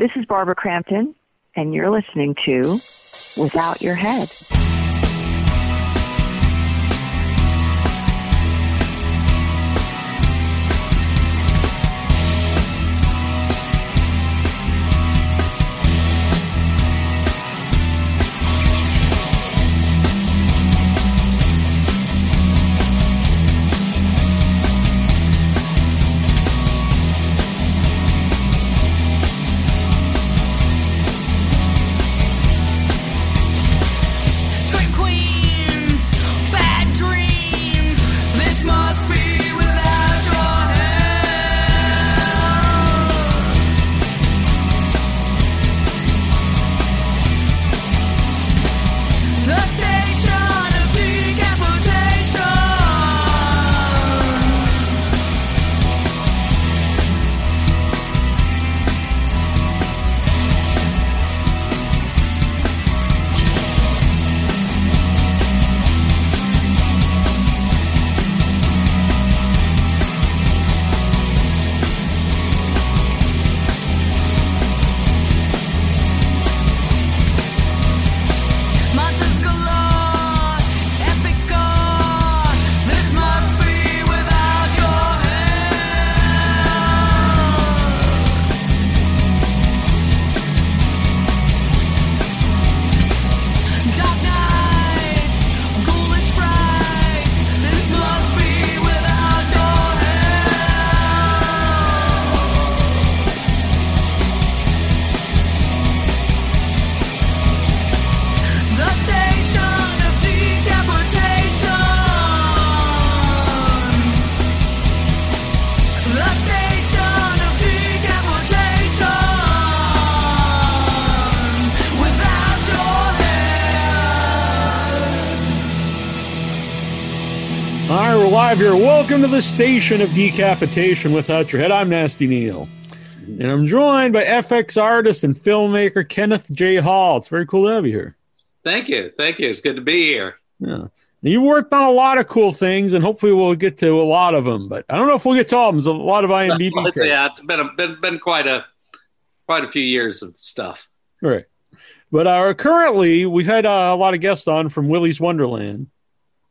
This is Barbara Crampton, and you're listening to Without Your Head. Live here. Welcome to the station of decapitation without your head. I'm Nasty Neal. And I'm joined by FX artist and filmmaker Kenneth J. Hall. It's very cool to have you here. Thank you. Thank you. It's good to be here. Yeah. You've worked on a lot of cool things, and hopefully we'll get to a lot of them. But I don't know if we'll get to all of them. There's a lot of IMDb. yeah, it's been a, been been quite a quite a few years of stuff. Right. But uh, currently, we've had uh, a lot of guests on from Willy's Wonderland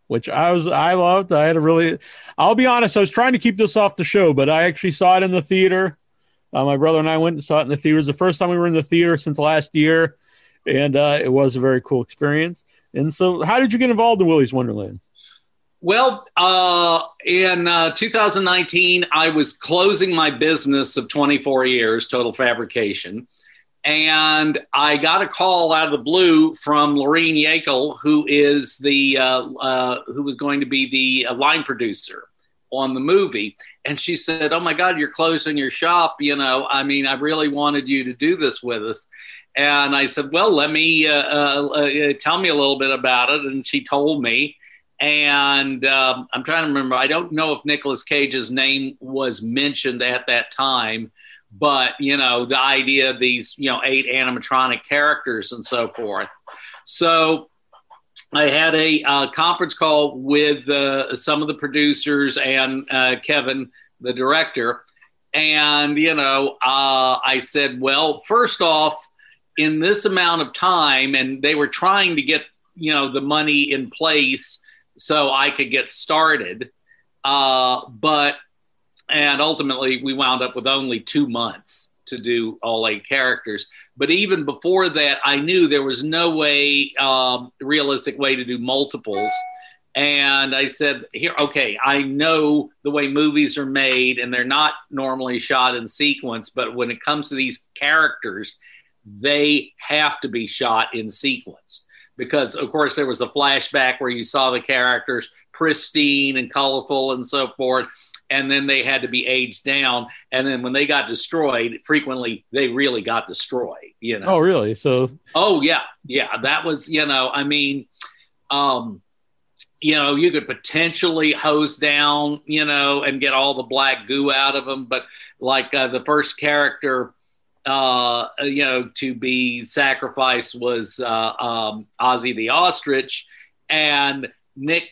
which I was I loved. I had a really I'll be honest, I was trying to keep this off the show, but I actually saw it in the theater. Uh, my brother and I went and saw it in the theater. It was the first time we were in the theater since last year, and uh, it was a very cool experience. And so, how did you get involved in Willy's Wonderland? Well, uh, in uh, 2019, I was closing my business of 24 years, Total Fabrication and I got a call out of the blue from Lorene Yakel, who is the uh, uh, who was going to be the uh, line producer on the movie, and she said, "Oh my God, you're closing your shop. You know, I mean, I really wanted you to do this with us." And I said, "Well, let me uh, uh, uh, tell me a little bit about it." And she told me, and um, I'm trying to remember. I don't know if Nicolas Cage's name was mentioned at that time but you know the idea of these you know eight animatronic characters and so forth. So i had a uh, conference call with uh, some of the producers and uh, kevin the director and you know uh, i said well first off in this amount of time and they were trying to get you know the money in place so i could get started uh, but and ultimately we wound up with only two months to do all eight characters. But even before that i knew there was no way um, realistic way to do multiples. And i said here okay i know the way movies are made and they're not normally shot in sequence but when it comes to these characters they have to be shot in sequence. Because of course there was a flashback where you saw the characters pristine and colorful and so forth and then they had to be aged down. And then when they got destroyed frequently they really got destroyed you know. Oh really? So oh yeah. Yeah. That was you know i mean um you know you could potentially hose down you know and get all the black goo out of them but like uh, the first character uh you know to be sacrificed was uh um ozzy the ostrich. And nick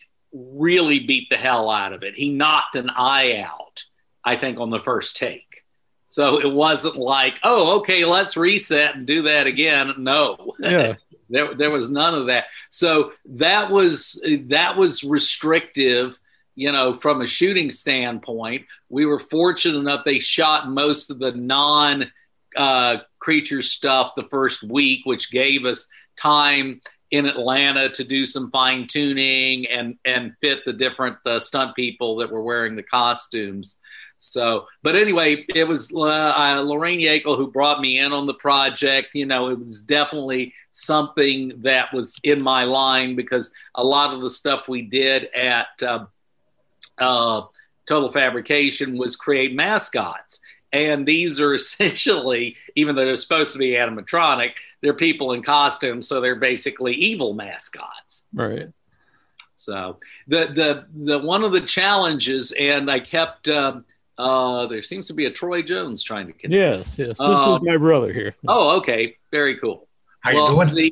really beat the hell out of it. He knocked an eye out, I think, on the first take. So it wasn't like, oh, okay, let's reset and do that again. No. Yeah. there, there was none of that. So that was that was restrictive, you know, from a shooting standpoint. We were fortunate enough they shot most of the non uh, creature stuff the first week, which gave us time in Atlanta to do some fine tuning and and fit the different uh, stunt people that were wearing the costumes. So, but anyway, it was uh, uh, Lorraine Yackel who brought me in on the project. You know, it was definitely something that was in my line because a lot of the stuff we did at uh, uh, Total Fabrication was create mascots. And these are essentially, even though they're supposed to be animatronic, they're people in costumes, so they're basically evil mascots. Right. So the the the one of the challenges, and I kept um, uh, there seems to be a Troy Jones trying to connect. Yes, yes. This Uh, is my brother here. Oh, okay, very cool. How well, you doing?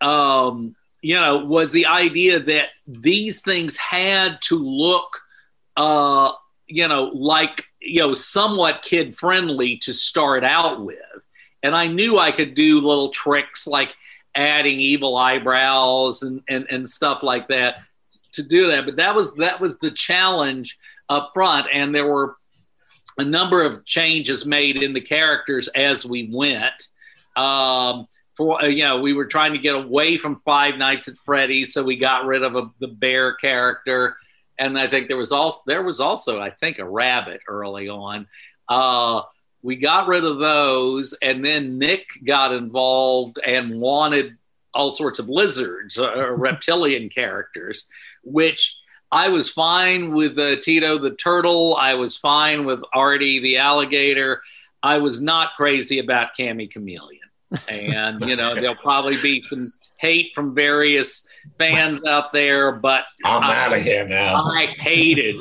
the um, you know, was the idea that these things had to look, uh, you know, like you know, somewhat kid friendly to start out with, and I knew I could do little tricks like adding evil eyebrows and and, and stuff like that to do that. But that was that was the challenge up front, and there were a number of changes made in the characters as we went. Um, for uh, you know, we were trying to get away from Five Nights at Freddy's, so we got rid of a, the bear character, and I think there was also there was also I think a rabbit early on. Uh, we got rid of those, and then Nick got involved and wanted all sorts of lizards or reptilian characters, which I was fine with uh, Tito the turtle. I was fine with Artie the alligator. I was not crazy about Cammy Chameleon. And, you know, there'll probably be some hate from various fans out there, but I'm I- out of here now. I hated.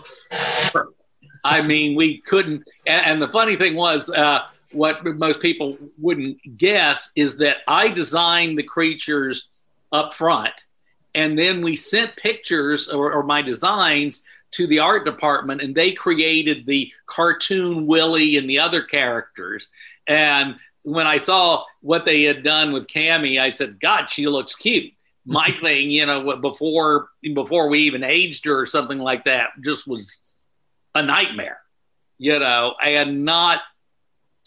I mean, we couldn't. And, and the funny thing was, uh, what most people wouldn't guess is that I designed the creatures up front, and then we sent pictures or, or my designs to the art department, and they created the cartoon Willy and the other characters. And when I saw what they had done with Cammy, I said, "God, she looks cute." My thing, you know, before before we even aged her or something like that, just was a nightmare, you know, and not,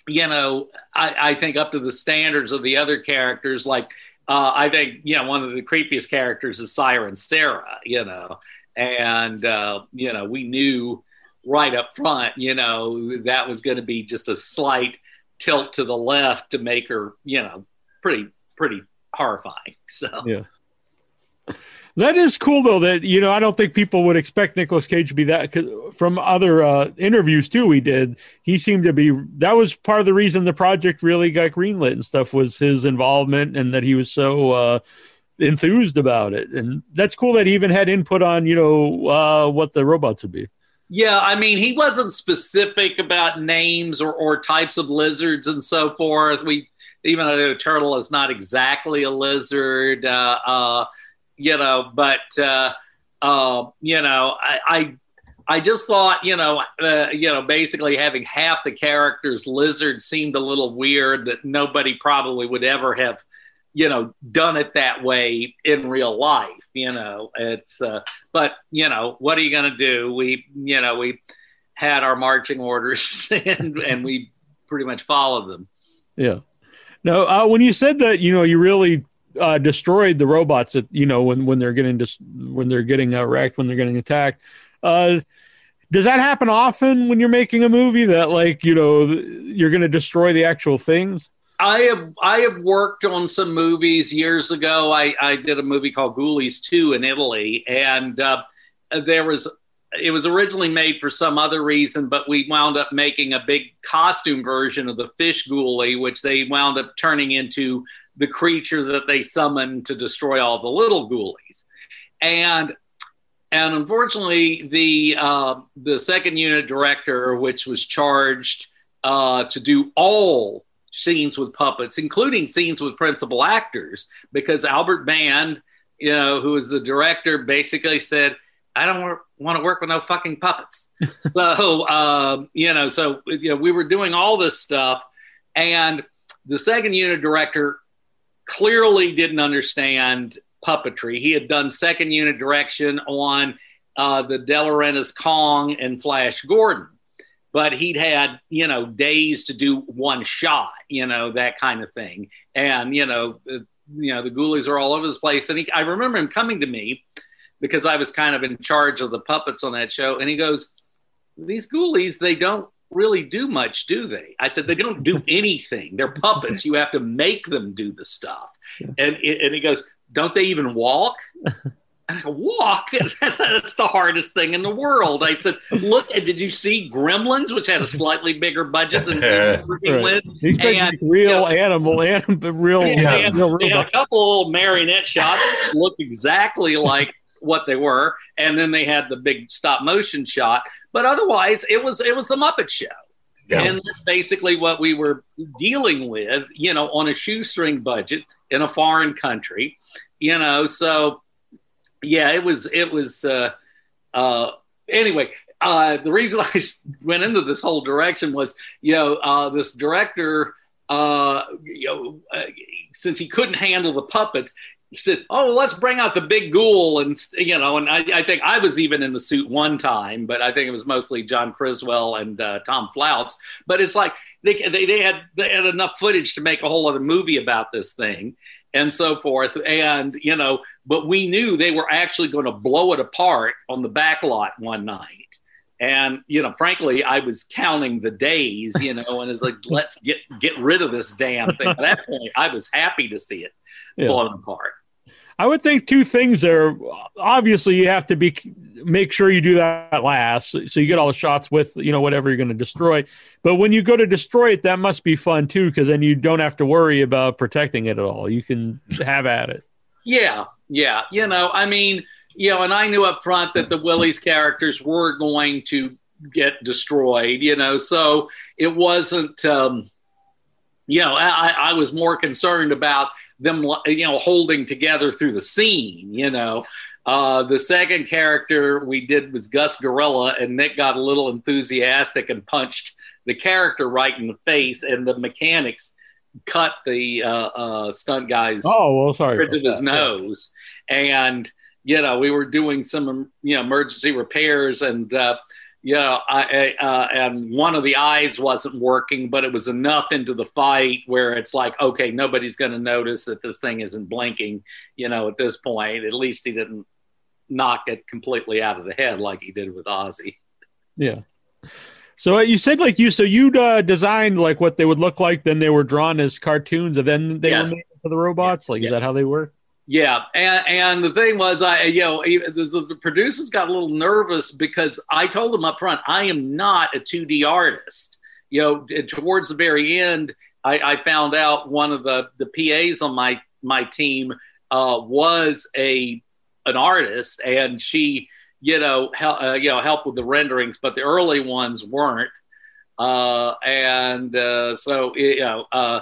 you know, I, I think up to the standards of the other characters. Like, uh, I think, you know, one of the creepiest characters is Siren Sarah, you know, and, uh, you know, we knew right up front, you know, that was going to be just a slight tilt to the left to make her, you know, pretty, pretty horrifying. So, Yeah. That is cool though. That you know, I don't think people would expect Nicolas Cage to be that. From other uh, interviews too, we did. He seemed to be. That was part of the reason the project really got greenlit and stuff was his involvement and that he was so uh, enthused about it. And that's cool that he even had input on you know uh, what the robots would be. Yeah, I mean, he wasn't specific about names or, or types of lizards and so forth. We, even though a turtle is not exactly a lizard, uh, uh, you know, but uh, uh, you know, I, I, I just thought, you know, uh, you know, basically having half the characters lizard seemed a little weird. That nobody probably would ever have, you know, done it that way in real life. You know, it's. Uh, but you know what are you going to do we you know we had our marching orders and and we pretty much followed them Yeah. Now, uh, when you said that, you know, you really uh, destroyed the robots that you know when when they're getting dis- when they're getting uh, wrecked when they're getting attacked. Uh, does that happen often when you're making a movie that like you know th- you're going to destroy the actual things? i have i have worked on some movies years ago i i did a movie called ghoulies 2 in italy and uh, there was it was originally made for some other reason but we wound up making a big costume version of the fish ghoulie which they wound up turning into the creature that they summoned to destroy all the little ghoulies and and unfortunately the uh, the second unit director which was charged uh, to do all scenes with puppets including scenes with principal actors because albert band you know who was the director basically said I don't want to work with no fucking puppets. so, um, you know, so, you know, we were doing all this stuff. And the second unit director clearly didn't understand puppetry. He had done second unit direction on uh, the De Laurentiis Kong and Flash Gordon. But he'd had you know days to do one shot you know that kind of thing. And you know uh, you know the ghoulies are all over the place. And he, i remember him coming to me because i was kind of in charge of the puppets on that show. And he goes these ghoulies they don't really do much do they i said they don't do anything they're puppets you have to make them do the stuff and, and he goes don't they even walk I go, walk. That's the hardest thing in the world. I said, look, did you see Gremlins, which had a slightly bigger budget than working right. with? He's and, real you know, animal, animal, real. Yeah, they, had, real they a couple little marionette shots looked exactly like what they were, and then they had the big stop motion shot. But otherwise, it was it was the Muppet Show. Yeah. And that's basically what we were dealing with, you know, on a shoestring budget in a foreign country, you know. So yeah, it was it was. Uh, uh, anyway, uh, the reason I went into this whole direction was, you know, uh, this director, uh, you know, uh, since he couldn't handle the puppets, he said, "Oh, let's bring out the big ghoul," and you know, and I, I, think I was even in the suit one time, but I think it was mostly John Criswell and uh, Tom Floutz. But it's like they, they they had they had enough footage to make a whole other movie about this thing, and so forth. And, you know, but we knew they were actually going to blow it apart on the back lot one night. And, you know, frankly, I was counting the days, you know, and it's like, let's get, get rid of this damn thing. At that point, I was happy to see it yeah. blown apart. I would think two things there. Obviously, you have to be make sure you do that last, so you get all the shots with you know whatever you're going to destroy. But when you go to destroy it, that must be fun too, because then you don't have to worry about protecting it at all. You can have at it. Yeah, yeah. You know, I mean, you know, and I knew up front that the Willys characters were going to get destroyed. You know, so it wasn't. Um, you know, I, I was more concerned about them, you know, holding together through the scene, you know. Uh, the second character we did was Gus Gorilla, and Nick got a little enthusiastic and punched the character right in the face, and the mechanics cut the uh, uh, stunt guy's oh well, sorry bridge of his nose, and you know we were doing some you know emergency repairs, and uh, yeah, I, uh, and one of the eyes wasn't working, but it was enough into the fight where it's like, okay, nobody's going to notice that this thing isn't blinking. You know, at this point, at least he didn't knock it completely out of the head like he did with Ozzy. Yeah. So uh, you said like you so you uh, designed like what they would look like, then they were drawn as cartoons, and then they yes. were made for the robots. Like, yeah. is that how they work? Yeah, and, and the thing was, I you know the producers got a little nervous because I told them up front, I am not a 2D artist. You know, towards the very end, I, I found out one of the the PAs on my my team uh, was a an artist, and she you know help uh, you know helped with the renderings, but the early ones weren't. Uh, and uh, so you know uh,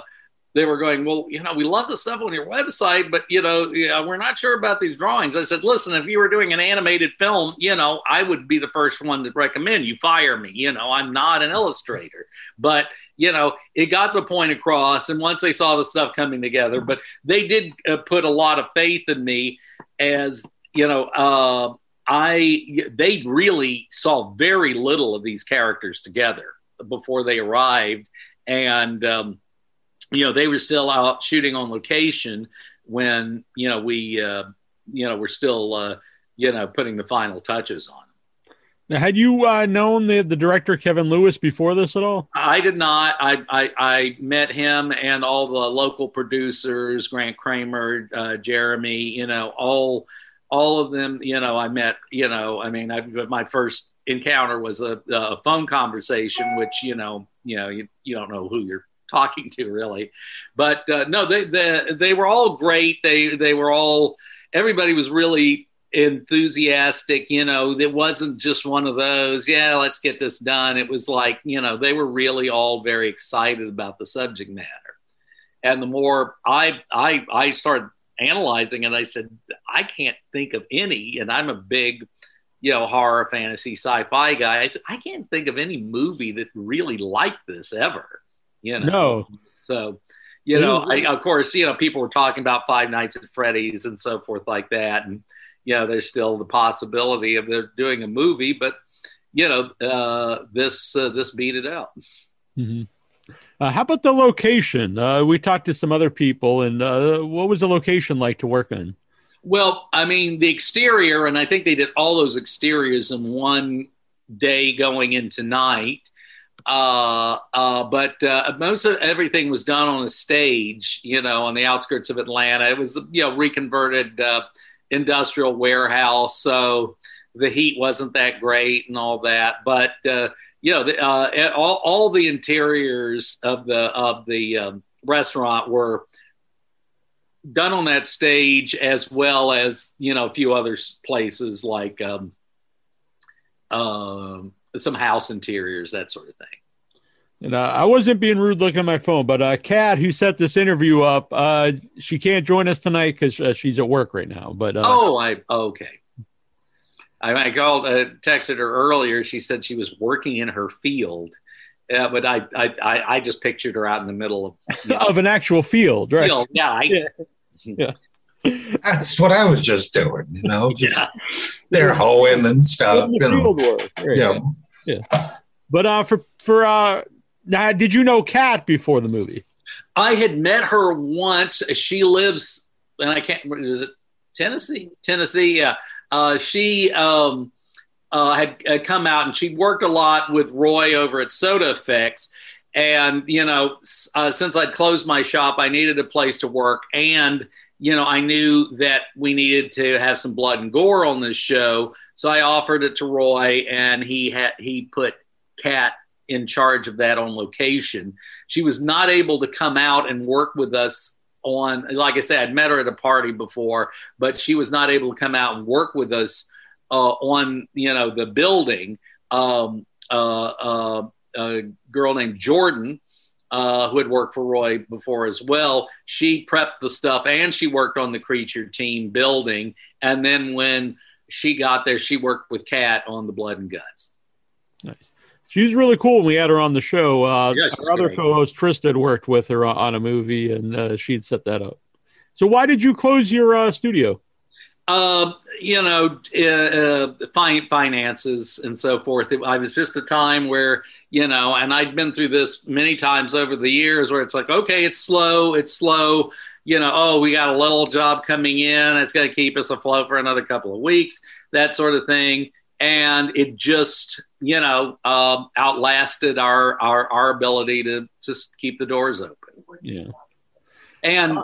they were going, well, you know, we love the stuff on your website, but you know, we're not sure about these drawings. I said, listen, if you were doing an animated film, you know, I would be the first one to recommend you fire me. You know, I'm not an illustrator, but you know, it got the point across. And once they saw the stuff coming together, but they did uh, put a lot of faith in me as you know. Uh, I they really saw very little of these characters together before they arrived, and um, you know, they were still out shooting on location when, you know, we, uh, you know, we're still, uh, you know, putting the final touches on. Now, had you uh, known the, the director Kevin Lewis before this at all? I did not. I, I, I met him and all the local producers, Grant Kramer, uh, Jeremy, you know, all all of them. You know, I met. You know, I mean, I, my first encounter was a, a phone conversation, which you know, you know, you, you don't know who you're talking to really. But uh, no they, they they were all great. They they were all everybody was really enthusiastic you know. It wasn't just one of those yeah let's get this done. It was like you know they were really all very excited about the subject matter. And the more i i i started analyzing it i said i can't think of any and i'm a big you know, horror, fantasy, sci-fi guy. I said, I can't think of any movie that really like this ever. You know, no. So, you know, I, of course, you know, people were talking about Five Nights at Freddy's and so forth like that, and you know, there's still the possibility of they're doing a movie, but you know, uh, this uh, this beat it out. Mm-hmm. Uh, how about the location? Uh, we talked to some other people, and uh, what was the location like to work in? Well, I mean, the exterior, and I think they did all those exteriors in one day going into night. Uh, uh, but uh, most of everything was done on a stage, you know, on the outskirts of Atlanta. It was, you know, reconverted uh, industrial warehouse, so the heat wasn't that great and all that. But uh, you know, the, uh, all all the interiors of the of the um, restaurant were done on that stage as well as you know a few other places like um, um, some house interiors that sort of thing and uh, i wasn't being rude looking at my phone but uh kat who set this interview up uh she can't join us tonight because uh, she's at work right now but uh, oh i okay I, I called uh, texted her earlier she said she was working in her field yeah, but I, I, I just pictured her out in the middle of you know, of an actual field, right? Field, yeah, I, yeah yeah. That's what I was just doing, you know, just yeah. they're hoeing and stuff. You know. Work. Right. Yeah. Yeah. But uh for for uh did you know Kat before the movie? I had met her once. She lives and I can't is it Tennessee? Tennessee, yeah. Uh she um uh, had, had come out and she worked a lot with Roy over at SOTA Effects and, you know, uh, since I'd closed my shop, I needed a place to work. And, you know, I knew that we needed to have some blood and gore on this show. So I offered it to Roy, and he had he put Kat in charge of that on location. She was not able to come out and work with us on, like I said, I'd met her at a party before, but she was not able to come out and work with us uh, on, you know, the building. Um, uh, uh, a girl named Jordan, uh, who had worked for Roy before as well. She prepped the stuff and she worked on the creature team building. And then when she got there, she worked with Kat on the blood and guts. Nice. She was really cool when we had her on the show. Uh, yeah, our other co host, Trista, worked with her on a movie and uh, she'd set that up. So, why did you close your uh, studio? Uh, you know, uh, uh, finances and so forth. It, I was just a time where you know, and I'd been through this many times over the years where it's like, okay, it's slow, it's slow. You know, oh, we got a little job coming in. It's going to keep us afloat for another couple of weeks, that sort of thing. And it just, you know, uh, outlasted our, our our ability to just keep the doors open. Yeah. And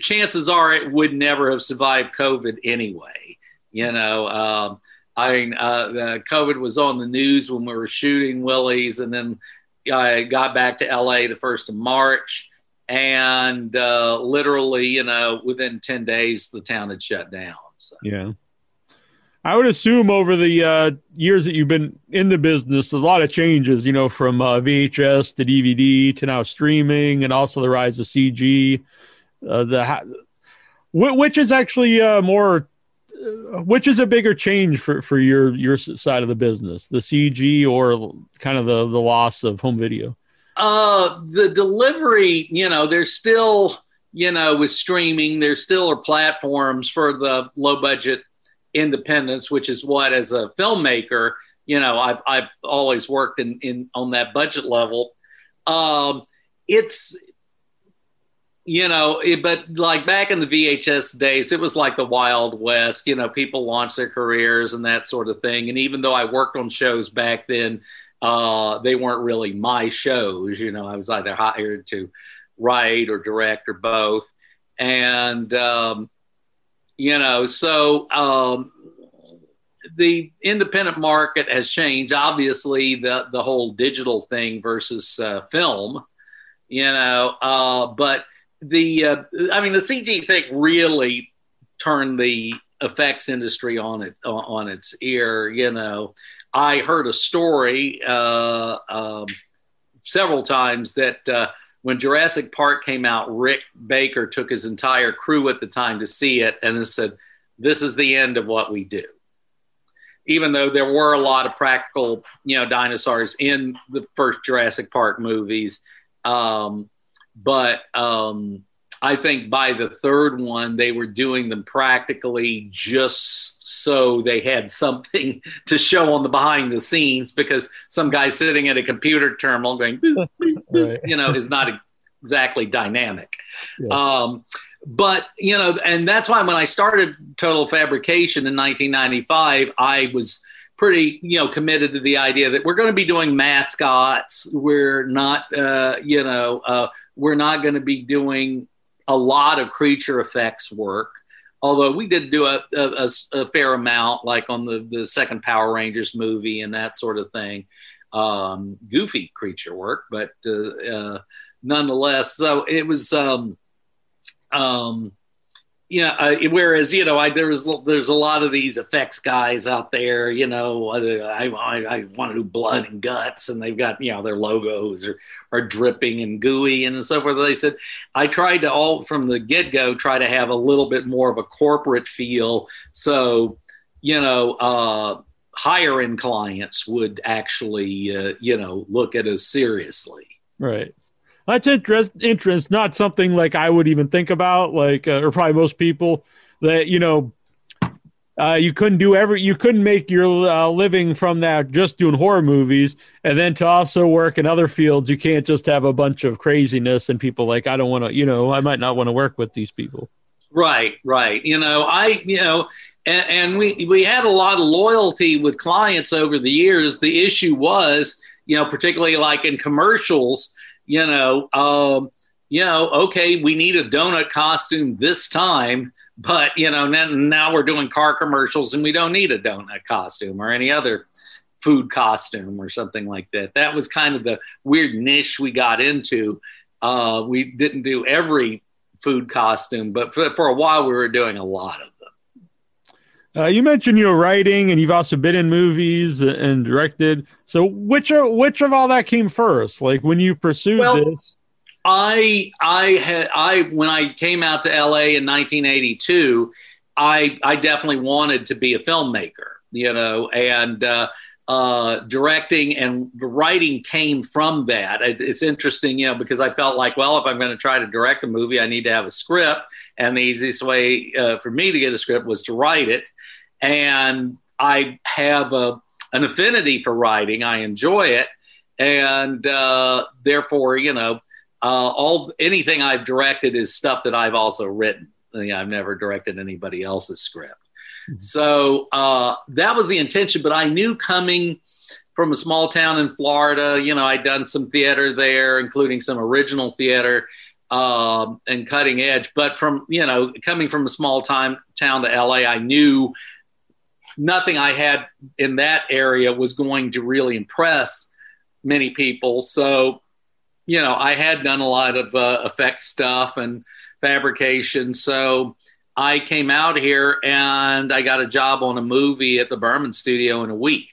chances are it would never have survived COVID anyway. You know, um, I mean, uh, COVID was on the news when we were shooting Willy's, and then I got back to LA the first of March, and uh, literally, you know, within ten days, the town had shut down. So. Yeah. I would assume over the uh, years that you've been in the business, a lot of changes, you know, from uh, VHS to DVD to now streaming, and also the rise of CG. Uh, the which is actually uh, more which is a bigger change for, for your your side of the business, the CG or kind of the the loss of home video? Uh, the delivery, you know, there's still, you know, with streaming, there still are platforms for the low budget independence, which is what, as a filmmaker, you know, I've I've always worked in in on that budget level. Um, it's you know, it, but like back in the VHS days, it was like the Wild West. You know, people launched their careers and that sort of thing. And even though I worked on shows back then, uh, they weren't really my shows. You know, I was either hired to write or direct or both. And, um, you know, so um, the independent market has changed. Obviously, the, the whole digital thing versus uh, film, you know, uh, but the uh, I mean the CG thing really turned the effects industry on it on its ear. You know, I heard a story uh, um, several times that uh, when Jurassic Park came out, Rick Baker took his entire crew at the time to see it, and said, "This is the end of what we do." even though there were a lot of practical, you know, dinosaurs in the first Jurassic Park movies. Um, but um, I think by the third one, they were doing them practically just so they had something to show on the behind the scenes because some guy sitting at a computer terminal going, boop, boop, boop, right. you know, is not exactly dynamic. Yeah. Um, but you know, and that's why when I started Total Fabrication in 1995, I was pretty you know committed to the idea that we're going to be doing mascots. We're not, uh, you know, uh, we're not going to be doing a lot of creature effects work. Although we did do a, a, a fair amount, like on the, the second Power Rangers movie and that sort of thing, um, goofy creature work, but uh, uh nonetheless, so it was. Um, um, you know, uh, whereas you know, I there was there's a lot of these effects guys out there. You know, I I, I want to do blood and guts, and they've got you know their logos are are dripping and gooey and so forth. They said I tried to all from the get go try to have a little bit more of a corporate feel, so you know. Uh, higher end clients would actually uh, you know look at us seriously right that's interest, interest, not something like I would even think about, like, uh, or probably most people that, you know, uh, you couldn't do every, you couldn't make your uh, living from that just doing horror movies. And then to also work in other fields, you can't just have a bunch of craziness and people like, I don't want to, you know, I might not want to work with these people. Right, right. You know, I, you know, and, and we, we had a lot of loyalty with clients over the years. The issue was, you know, particularly like in commercials, you know, um, you know, okay, we need a donut costume this time, but you know, now, now we're doing car commercials and we don't need a donut costume or any other food costume or something like that. That was kind of the weird niche we got into. Uh, we didn't do every food costume, but for, for a while we were doing a lot of. Uh, you mentioned your writing, and you've also been in movies and directed. So, which are, which of all that came first? Like when you pursued well, this? I I had I when I came out to LA in 1982, I I definitely wanted to be a filmmaker, you know, and uh, uh, directing and writing came from that. It, it's interesting, you know, because I felt like, well, if I'm going to try to direct a movie, I need to have a script, and the easiest way uh, for me to get a script was to write it, and I have a an affinity for writing. I enjoy it, and uh, therefore, you know uh, all anything I've directed is stuff that I've also written. I've never directed anybody else's script. Mm-hmm. So uh, that was the intention. But I knew coming from a small town in Florida, you know, I'd done some theater there, including some original theater um, and cutting edge. But from, you know, coming from a small time town to LA, I knew nothing I had in that area was going to really impress many people. So you know, I had done a lot of uh, effect stuff and fabrication. So I came out here and I got a job on a movie at the Berman Studio in a week.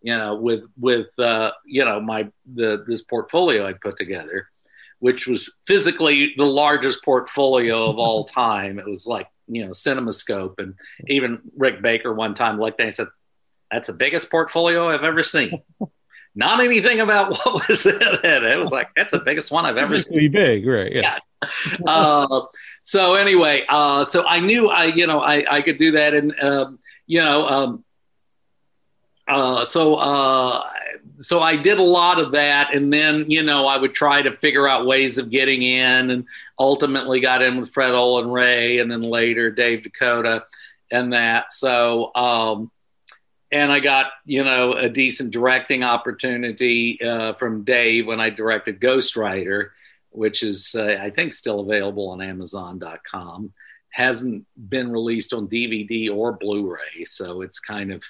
You know, with with uh, you know my the this portfolio I put together, which was physically the largest portfolio of all time. It was like you know CinemaScope, and even Rick Baker one time looked at and said, "That's the biggest portfolio I've ever seen." not anything about what was in it. It was like that's the biggest one I've ever seen. Big, right? Yeah. yeah. uh, so anyway, uh, so I knew I, you know, I, I could do that, and um, you know, um, uh, so uh, so I did a lot of that, and then you know I would try to figure out ways of getting in, and ultimately got in with Fred Olen Ray, and then later Dave DeCoteau, and that. So. Um, and I got you know a decent directing opportunity uh, from Dave when I directed Ghostwriter, which is uh, I think still available on Amazon.com. Hasn't been released on DVD or Blu-ray, so it's kind of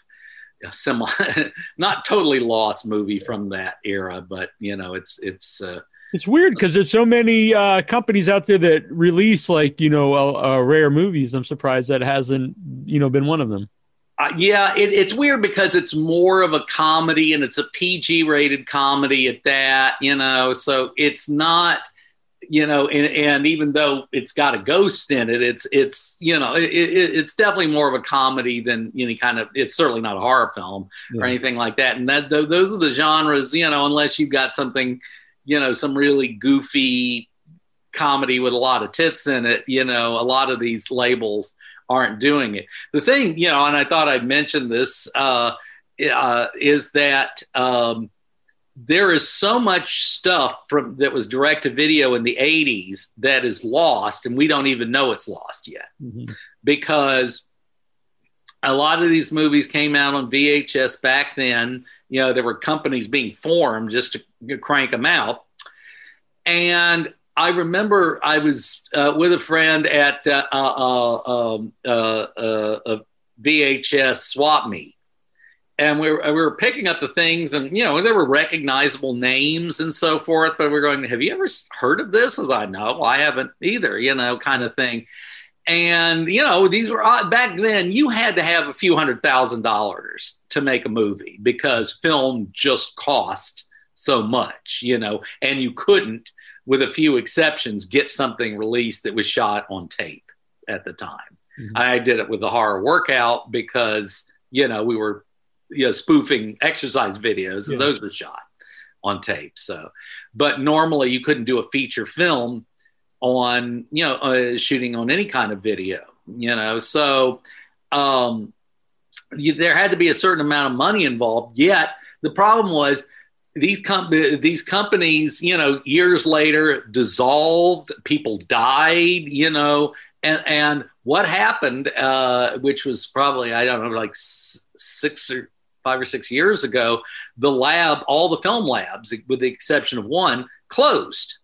a semi, not totally lost movie from that era, but you know it's it's. Uh, it's weird because there's so many uh, companies out there that release like you know uh, rare movies. I'm surprised that hasn't you know been one of them. Uh, yeah, it, it's weird because it's more of a comedy and it's a PG rated comedy at that, you know, so it's not you know, and, and even though it's got a ghost in it, it's it's you know it, it, it's definitely more of a comedy than any kind of. It's certainly not a horror film yeah. or anything like that. And that th- those are the genres, you know, unless you've got something, you know, some really goofy comedy with a lot of tits in it. You know, a lot of these labels aren't doing it. The thing, you know, and I thought I'd mention this uh, uh, is that. Um, there is so much stuff from that was direct to video in the 80s that is lost and we don't even know it's lost yet. Mm-hmm. because a lot of these movies came out on VHS back then. You know there were companies being formed just to crank them out. And I remember I was uh, with a friend at uh, uh, um, uh, uh a VHS swap meet and we were, we were picking up the things and you know there were recognizable names and so forth but we're going have you ever heard of this? As i know i haven't either you know kind of thing. And you know these were uh, back then you had to have a few hundred thousand dollars to make a movie because film just cost so much you know and you couldn't with a few exceptions get something released that was shot on tape at the time. Mm-hmm. i did it with the horror workout because you know we were you know, spoofing exercise videos, and those were shot on tape. So, but normally you couldn't do a feature film on, you know, uh, shooting on any kind of video, you know. So, um, you, there had to be a certain amount of money involved. Yet the problem was these com- these companies, you know, years later dissolved. People died, you know, and and what happened, uh, which was probably I don't know, like six or five or six years ago, the lab, all the film labs, with the exception of one, closed.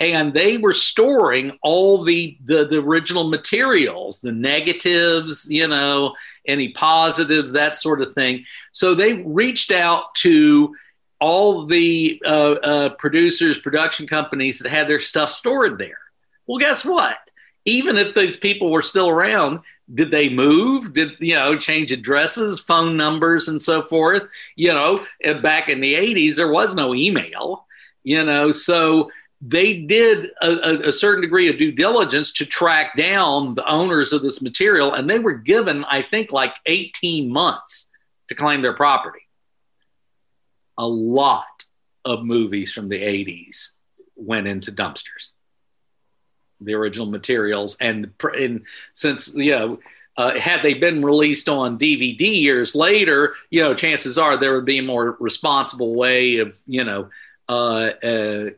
And they were storing all the, the, the original materials, the negatives, you know, any positives, that sort of thing. So they reached out to all the uh, uh, producers, production companies that had their stuff stored there. Well, guess what? Even if those people were still around, did they move? Did you know change addresses phone numbers and so forth? You know eh, back in the 80s there was no email you know so they did a, a, certain degree of due diligence to track down the owners of this material and they were given i think like 18 months to claim their property. A lot of movies from the 80s went into dumpsters the original materials and, and since you know uh, had they been released on DVD years later, you know, chances are there would be a more responsible way of, you know, uh, uh,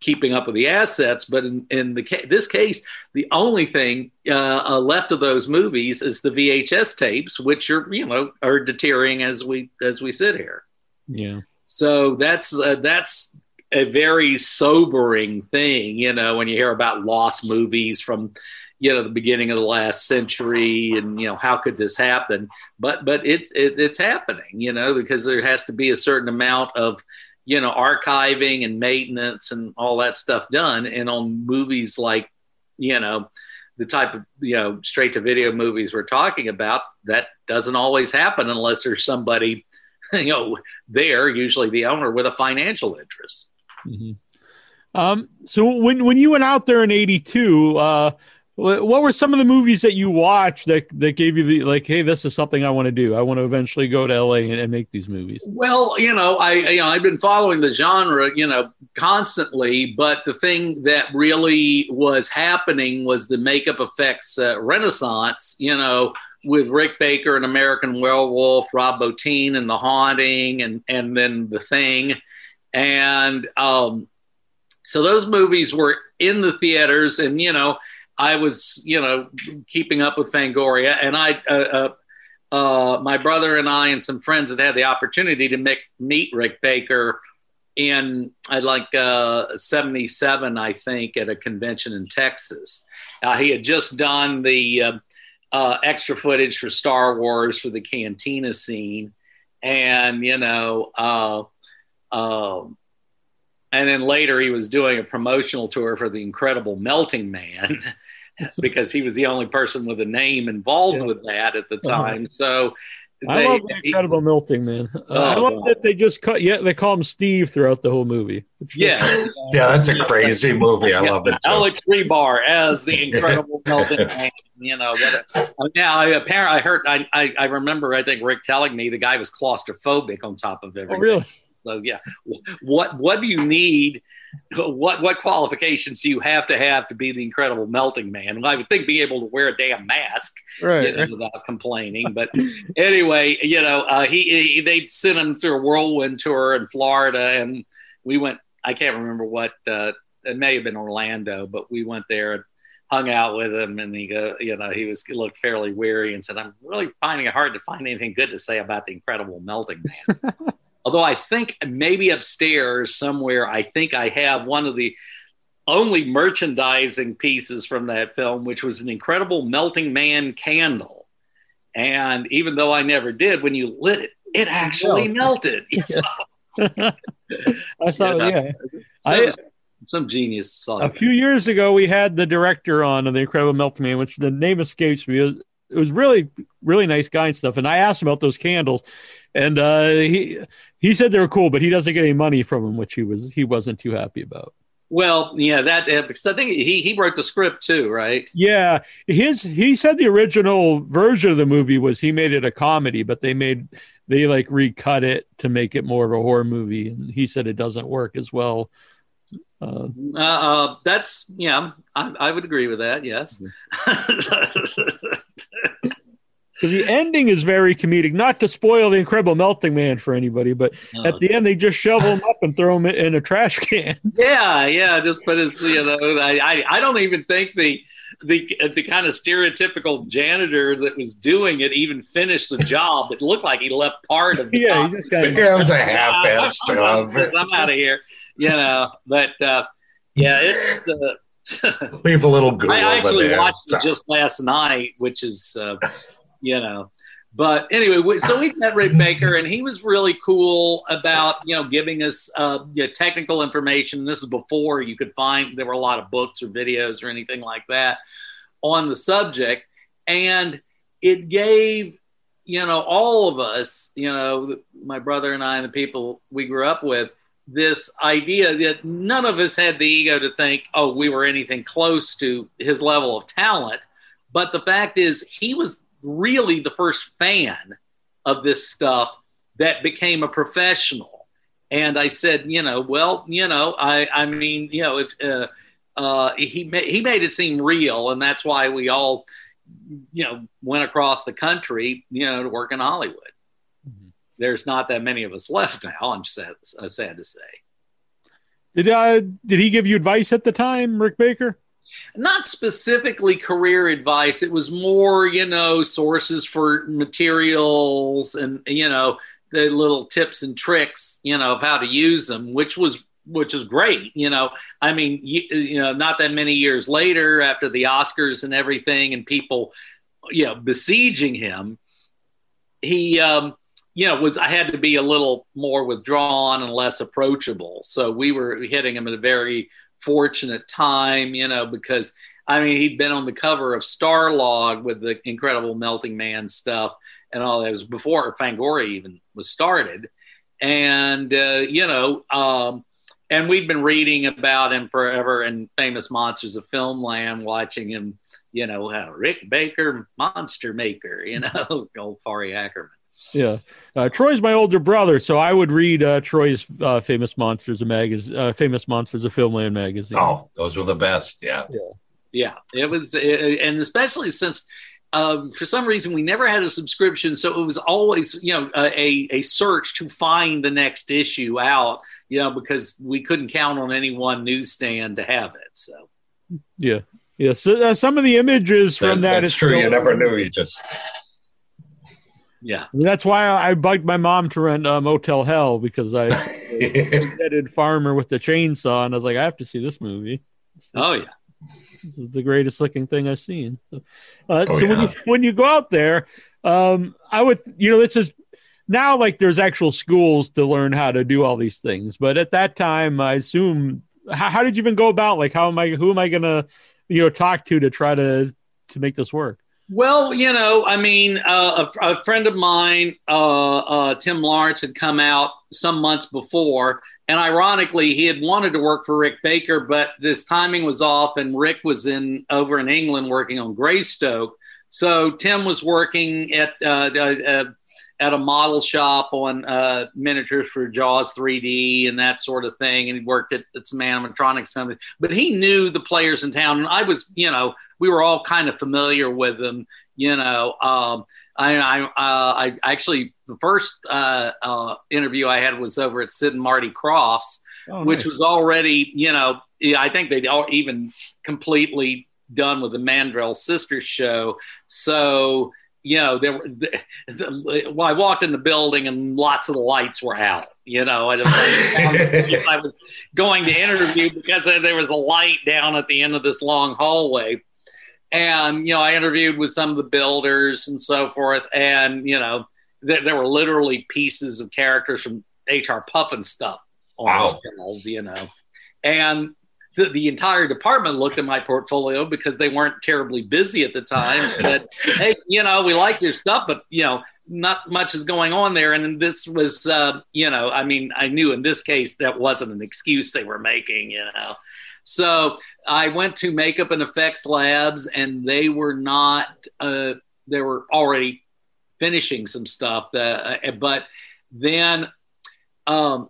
keeping up with the assets. But in, in the ca- this case, the only thing uh, uh, left of those movies is the VHS tapes, which are, you know, are deteriorating as we as we sit here. Yeah. So that's uh, that's a very sobering thing, you know, when you hear about lost movies from, you know, the beginning of the last century, and you know, how could this happen? But but it, it it's happening, you know, because there has to be a certain amount of you know archiving and maintenance and all that stuff done, and on movies like you know the type of you know straight to video movies we're talking about that doesn't always happen unless there's somebody you know there usually the owner with a financial interest Mm-hmm. Um, so when when you went out there in '82, uh, what were some of the movies that you watched that that gave you the like, hey, this is something I want to do. I want to eventually go to LA and, and, make these movies. Well, you know, I you know I've been following the genre, you know, constantly, but the thing that really was happening was the makeup effects uh, renaissance. You know, with Rick Baker and American Werewolf, Rob Bottin and The Howling, and and then The Thing and um, so those movies were in the theaters, and you know, I was you know keeping up with Fangoria, and I. Uh, uh, uh, my brother and I and some friends had had the opportunity to make, meet Rick Baker in I'd like uh, 77, I think, at a convention in Texas. Uh, he had just done the uh, uh extra footage for Star Wars for the Cantina scene, and you know, uh, um, and then later he was doing a promotional tour for the Incredible Melting Man because he was the only person with a name involved yeah. with that at the uh-huh. time. Uh-huh. So, I they- love the incredible melting man. Uh, I Oh, love God. that they just cut. Yeah, they call him Steve throughout the whole movie. Which- yeah, Yeah, that's a crazy movie. I love it too. Alex Rebar as the incredible melting man. You know, what a, now I apparently I heard I, I I remember I think Rick telling me the guy was claustrophobic on top of everything. Oh, really? So yeah, what what do you need? What what qualifications do you have to have to be the incredible melting man? Well, I would think be able to wear a damn mask Right. you know, without complaining. But anyway, you know, uh, he, he they sent him through a whirlwind tour in Florida, and we went. I can't remember what uh, it may have been Orlando, but we went there and hung out with him, and he go, you know, he was looked fairly weary and said, "I'm really finding it hard to find anything good to say about the incredible melting man." Although I think maybe upstairs somewhere, I think I have one of the only merchandising pieces from that film, which was an incredible melting man candle. And even though I never did, when you lit it, it actually melted. I thought, Yeah. yeah. Some, I- some genius saw A few years ago, we had the director on of the Incredible Melting Man, which the name escapes me. It was, it was really, really nice guy and stuff. And I asked him about those candles, and uh, he he said they were cool, but he doesn't get any money from them, which he was he wasn't too happy about. Well, yeah, that because I think he he wrote the script too, right? Yeah, his he said the original version of the movie was he made it a comedy, but they made they like recut it to make it more of a horror movie, and he said it doesn't work as well. Uh, Uh, uh, that's yeah, I, I would agree with that. Yes. because the ending is very comedic. Not to spoil the Incredible Melting Man for anybody, but at the end they just shovel him up and throw him in a trash can. Yeah, yeah. Just but it's you know, I, I, I don't even think the the the kind of stereotypical janitor that was doing it even finished the job. It looked like he left part of the yeah, job. he just got, Yeah, it was a half-assed I'm, job. I'm, I'm out of here. You know, but uh, yeah, it's. Uh, Leave a little goo I actually there. watched it just last night, which is, uh, you know. But anyway, we, so we met Rick Baker, and he was really cool about you know giving us uh, you know, technical information. This is before you could find there were a lot of books or videos or anything like that on the subject, and it gave you know all of us, you know, my brother and I and the people we grew up with, this idea that none of us had the ego to think, oh, we were anything close to his level of talent. But the fact is, he was really the first fan of this stuff that became a professional. And I said, you know, well, you know, I, I mean, you know, if uh, uh, he ma- he made it seem real, and that's why we all, you know, went across the country, you know, to work in Hollywood there's not that many of us left now. I'm sad, uh, sad to say. Did uh did he give you advice at the time, Rick Baker? Not specifically career advice. It was more, you know, sources for materials and you know the little tips and tricks, you know, of how to use them, which was which is great. You know, I mean, you, you know, not that many years later, after the Oscars and everything, and people, you know, besieging him, he. um you know, was I had to be a little more withdrawn and less approachable. So we were hitting him at a very fortunate time, you know, because I mean he'd been on the cover of Starlog with the Incredible Melting Man stuff and all that it was before Fangoria even was started, and uh, you know, um, and we'd been reading about him forever and famous monsters of filmland, watching him, you know, Rick Baker, monster maker, you know, old Forry Ackerman. Yeah, uh, Troy's my older brother, so I would read uh, Troy's uh, famous monsters of magazine, uh, famous monsters of Filmland magazine. Oh, those were the best. Yeah. Yeah, it was, it, and especially since um, for some reason we never had a subscription, so it was always you know a a search to find the next issue out. You know, because we couldn't count on any one newsstand to have it. So yeah, yeah. So uh, some of the images from That- that that's is true. You never knew. You just yeah, That's why I bugged my mom to rent uh, Motel Hell because I headed farmer with the chainsaw, and I was like, I have to see this movie. oh yeah, This is the greatest looking thing I've seen. So, uh, Oh, so when you when you go out there, um, I would you know this is now like there's actual schools to learn how to do all these things, but at that time, I assume how, how did you even go about like how am I who am I gonna you know talk to to try to to make this work? Well, you know, I mean, uh, a, a, friend of mine, uh, uh, Tim Lawrence, had come out some months before, and ironically, he had wanted to work for Rick Baker, but this timing was off, and Rick was in over in England working on Greystoke. So Tim was working at uh, uh, uh, at a model shop on miniatures for Jaws 3D and that sort of thing, and he worked at, at some animatronics company, But he knew the players in town, and I was, you know we were all kind of familiar with them. You know, um, I, I, uh, I, actually the first uh, uh, interview I had was over at Sid and Marty Kroffts, oh, which was already, you know, I think they'd all even completely done with the Mandrell Sisters show. So you know, there were. The, the, well, I walked in the building and lots of the lights were out. You know, I, I was going to interview because there was a light down at the end of this long hallway and you know i interviewed with some of the builders and so forth and you know there, there were literally pieces of characters from hr Pufnstuf on wow. the shelves you know and the, the entire department looked at my portfolio because they weren't terribly busy at the time said hey you know we like your stuff but you know not much is going on there and this was uh, you know i mean i knew in this case that wasn't an excuse they were making you know so I went to makeup and effects labs, and they were not. Uh, they were already finishing some stuff. That, uh, but then um,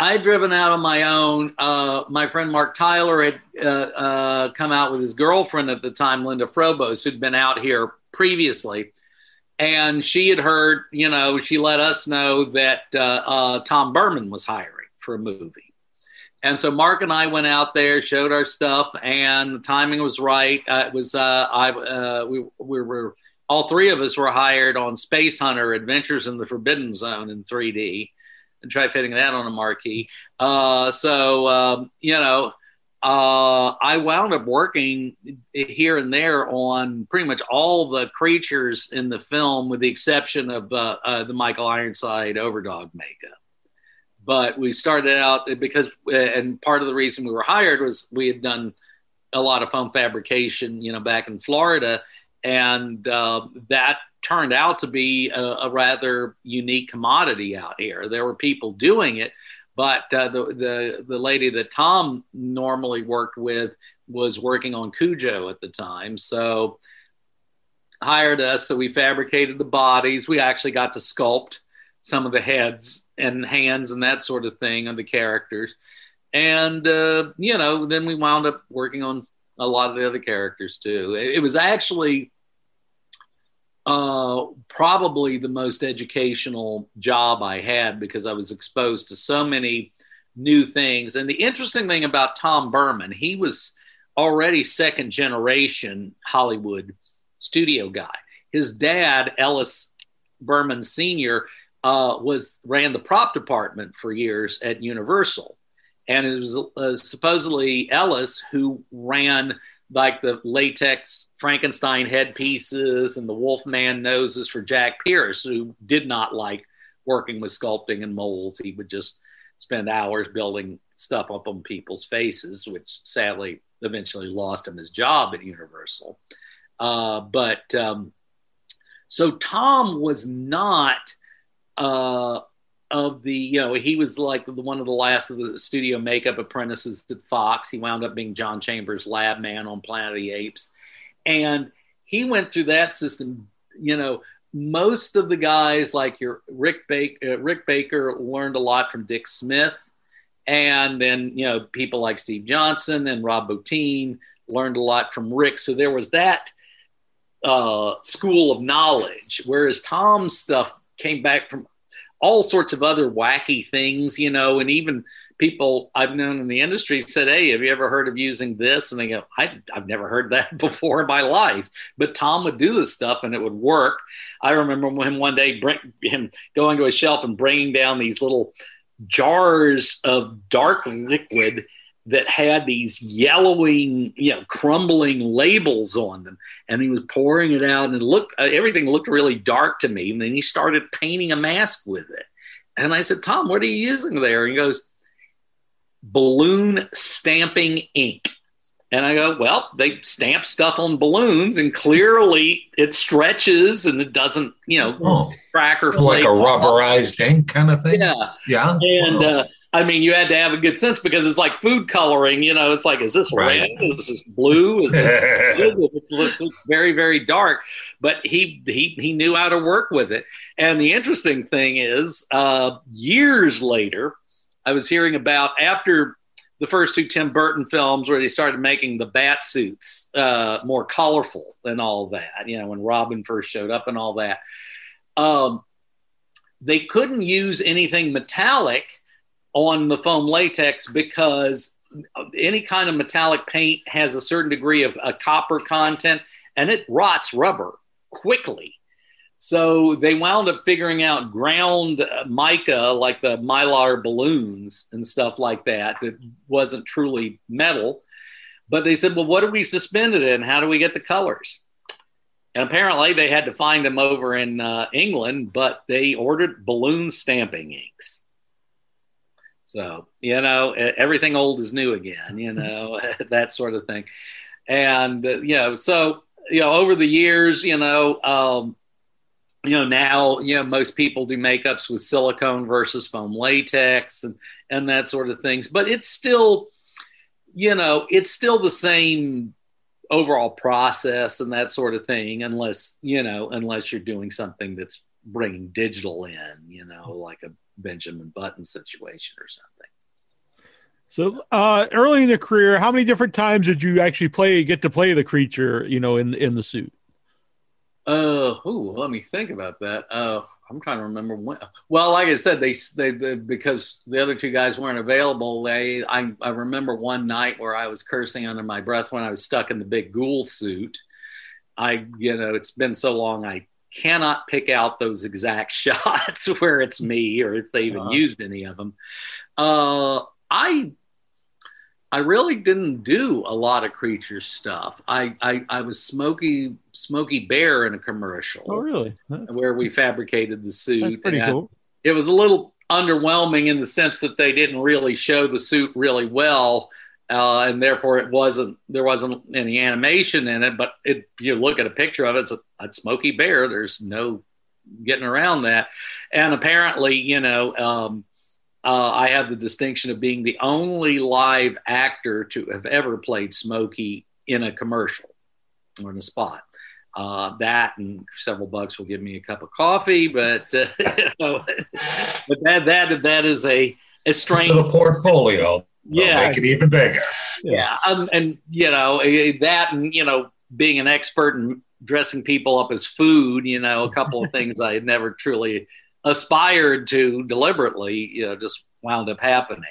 I had driven out on my own. Uh, my friend Mark Tyler had uh, uh, come out with his girlfriend at the time, Linda Frobos, who'd been out here previously. And she had heard, you know, she let us know that uh, Tom Burman was hiring for a movie. And so Mark and I went out there, showed our stuff, and the timing was right. Uh, it was uh, I uh, we we were all three of us were hired on Spacehunter: Adventures in the Forbidden Zone in 3D, and try fitting that on a marquee. Uh, so um, you know, uh, I wound up working here and there on pretty much all the creatures in the film, with the exception of uh, the Michael Ironside Overdog makeup but we started out because and part of the reason we were hired was we had done a lot of foam fabrication you know back in florida and uh, that turned out to be a, a, rather unique commodity out here there were people doing it but uh, the, the the lady that tom normally worked with was working on cujo at the time so hired us so we fabricated the bodies we actually got to sculpt some of the heads and hands and that sort of thing of the characters. And, uh, you know, then we wound up working on a lot of the other characters too. It, it was actually uh, probably the most educational job I had because I was exposed to so many new things. And the interesting thing about Tom Burman, he was already second generation Hollywood studio guy. His dad, Ellis Burman Sr., uh, was ran the prop department for years at Universal, and it was uh, supposedly Ellis who ran like the latex Frankenstein headpieces and the Wolfman noses for Jack Pierce, who did not like working with sculpting and molds. He would just spend hours building stuff up on people's faces, which sadly eventually lost him his job at Universal. Uh, but um, so Tom was not uh, of the you know he was like the one of the last of the studio makeup apprentices at Fox. He wound up being John Chambers' lab man on Planet of the Apes, and he went through that system. You know, most of the guys like your Rick Baker, uh, Rick Baker learned a lot from Dick Smith, and then you know people like Steve Johnson and Rob Bottin learned a lot from Rick. So there was that uh, school of knowledge, whereas Tom's stuff came back from all sorts of other wacky things, you know, and even people I've known in the industry said, Hey, have you ever heard of using this? And they go, I, have never heard that before in my life. But Tom would do this stuff and it would work. I remember him one day, bring, him going to a shelf and bringing down these little jars of dark liquid that had these yellowing, you know, crumbling labels on them. And he was pouring it out, and it looked uh, everything looked really dark to me. And then he started painting a mask with it. And I said, Tom, what are you using there? And he goes, balloon stamping ink. And I go, well, they stamp stuff on balloons, and clearly it stretches and it doesn't, you know, Oh. crack or like a off. rubberized ink kind of thing. Yeah, Yeah. and uh, I mean, you had to have a good sense because it's like food coloring. You know, it's like, is this Right. red? Is this blue? Is this looks very very dark but he he he knew how to work with it and the interesting thing is uh, years later i was hearing about after the first two tim burton films where they started making the bat suits uh, more colorful and all that you know when robin first showed up and all that um, they couldn't use anything metallic on the foam latex because any kind of metallic paint has a certain degree of a copper content and it rots rubber quickly. So they wound up figuring out ground uh, mica, like the mylar balloons and stuff like that, that wasn't truly metal. But they said, well, what do we suspend it in? How do we get the colors? And apparently they had to find them over in uh, England, but they ordered balloon stamping inks. So, you know, everything old is new again, you know, that sort of thing. And, uh, you know, so, you know, over the years, you know, um, you know, now, you know, most people do makeups with silicone versus foam latex and, and that sort of things. But it's still, you know, it's still the same overall process and that sort of thing, unless, you know, unless you're doing something that's bringing digital in, you know, like a Benjamin Button situation or something. So uh, early in the career, how many different times did you actually play get to play the creature? You know, in in the suit. Uh, ooh, let me think about that. Uh, I'm trying to remember when. Well, like I said, they, they, they because the other two guys weren't available. They, I, I remember one night where I was cursing under my breath when I was stuck in the big ghoul suit. I, you know, it's been so long, I cannot pick out those exact shots where it's me or if they even Uh-huh. used any of them. Uh, I I really didn't do a lot of creature stuff. I I, I was Smoky Smoky Bear in a commercial Oh, really? That's, where we fabricated the suit. that's pretty cool. It was a little underwhelming in the sense that they didn't really show the suit really well. Uh, and therefore, it wasn't there wasn't any animation in it. But it, you look at a picture of it, it's a, a smoky bear. There's no getting around that. And apparently, you know, um, uh, I have the distinction of being the only live actor to have ever played Smokey in a commercial or in a spot. Uh, that and several bucks will give me a cup of coffee, but uh, but that that that is a a strange. to the portfolio. Yeah, Make it even bigger. yeah, um, and you know eh, that, and you know, being an expert in dressing people up as food, you know, a couple of things I had never truly aspired to deliberately, you know, just wound up happening.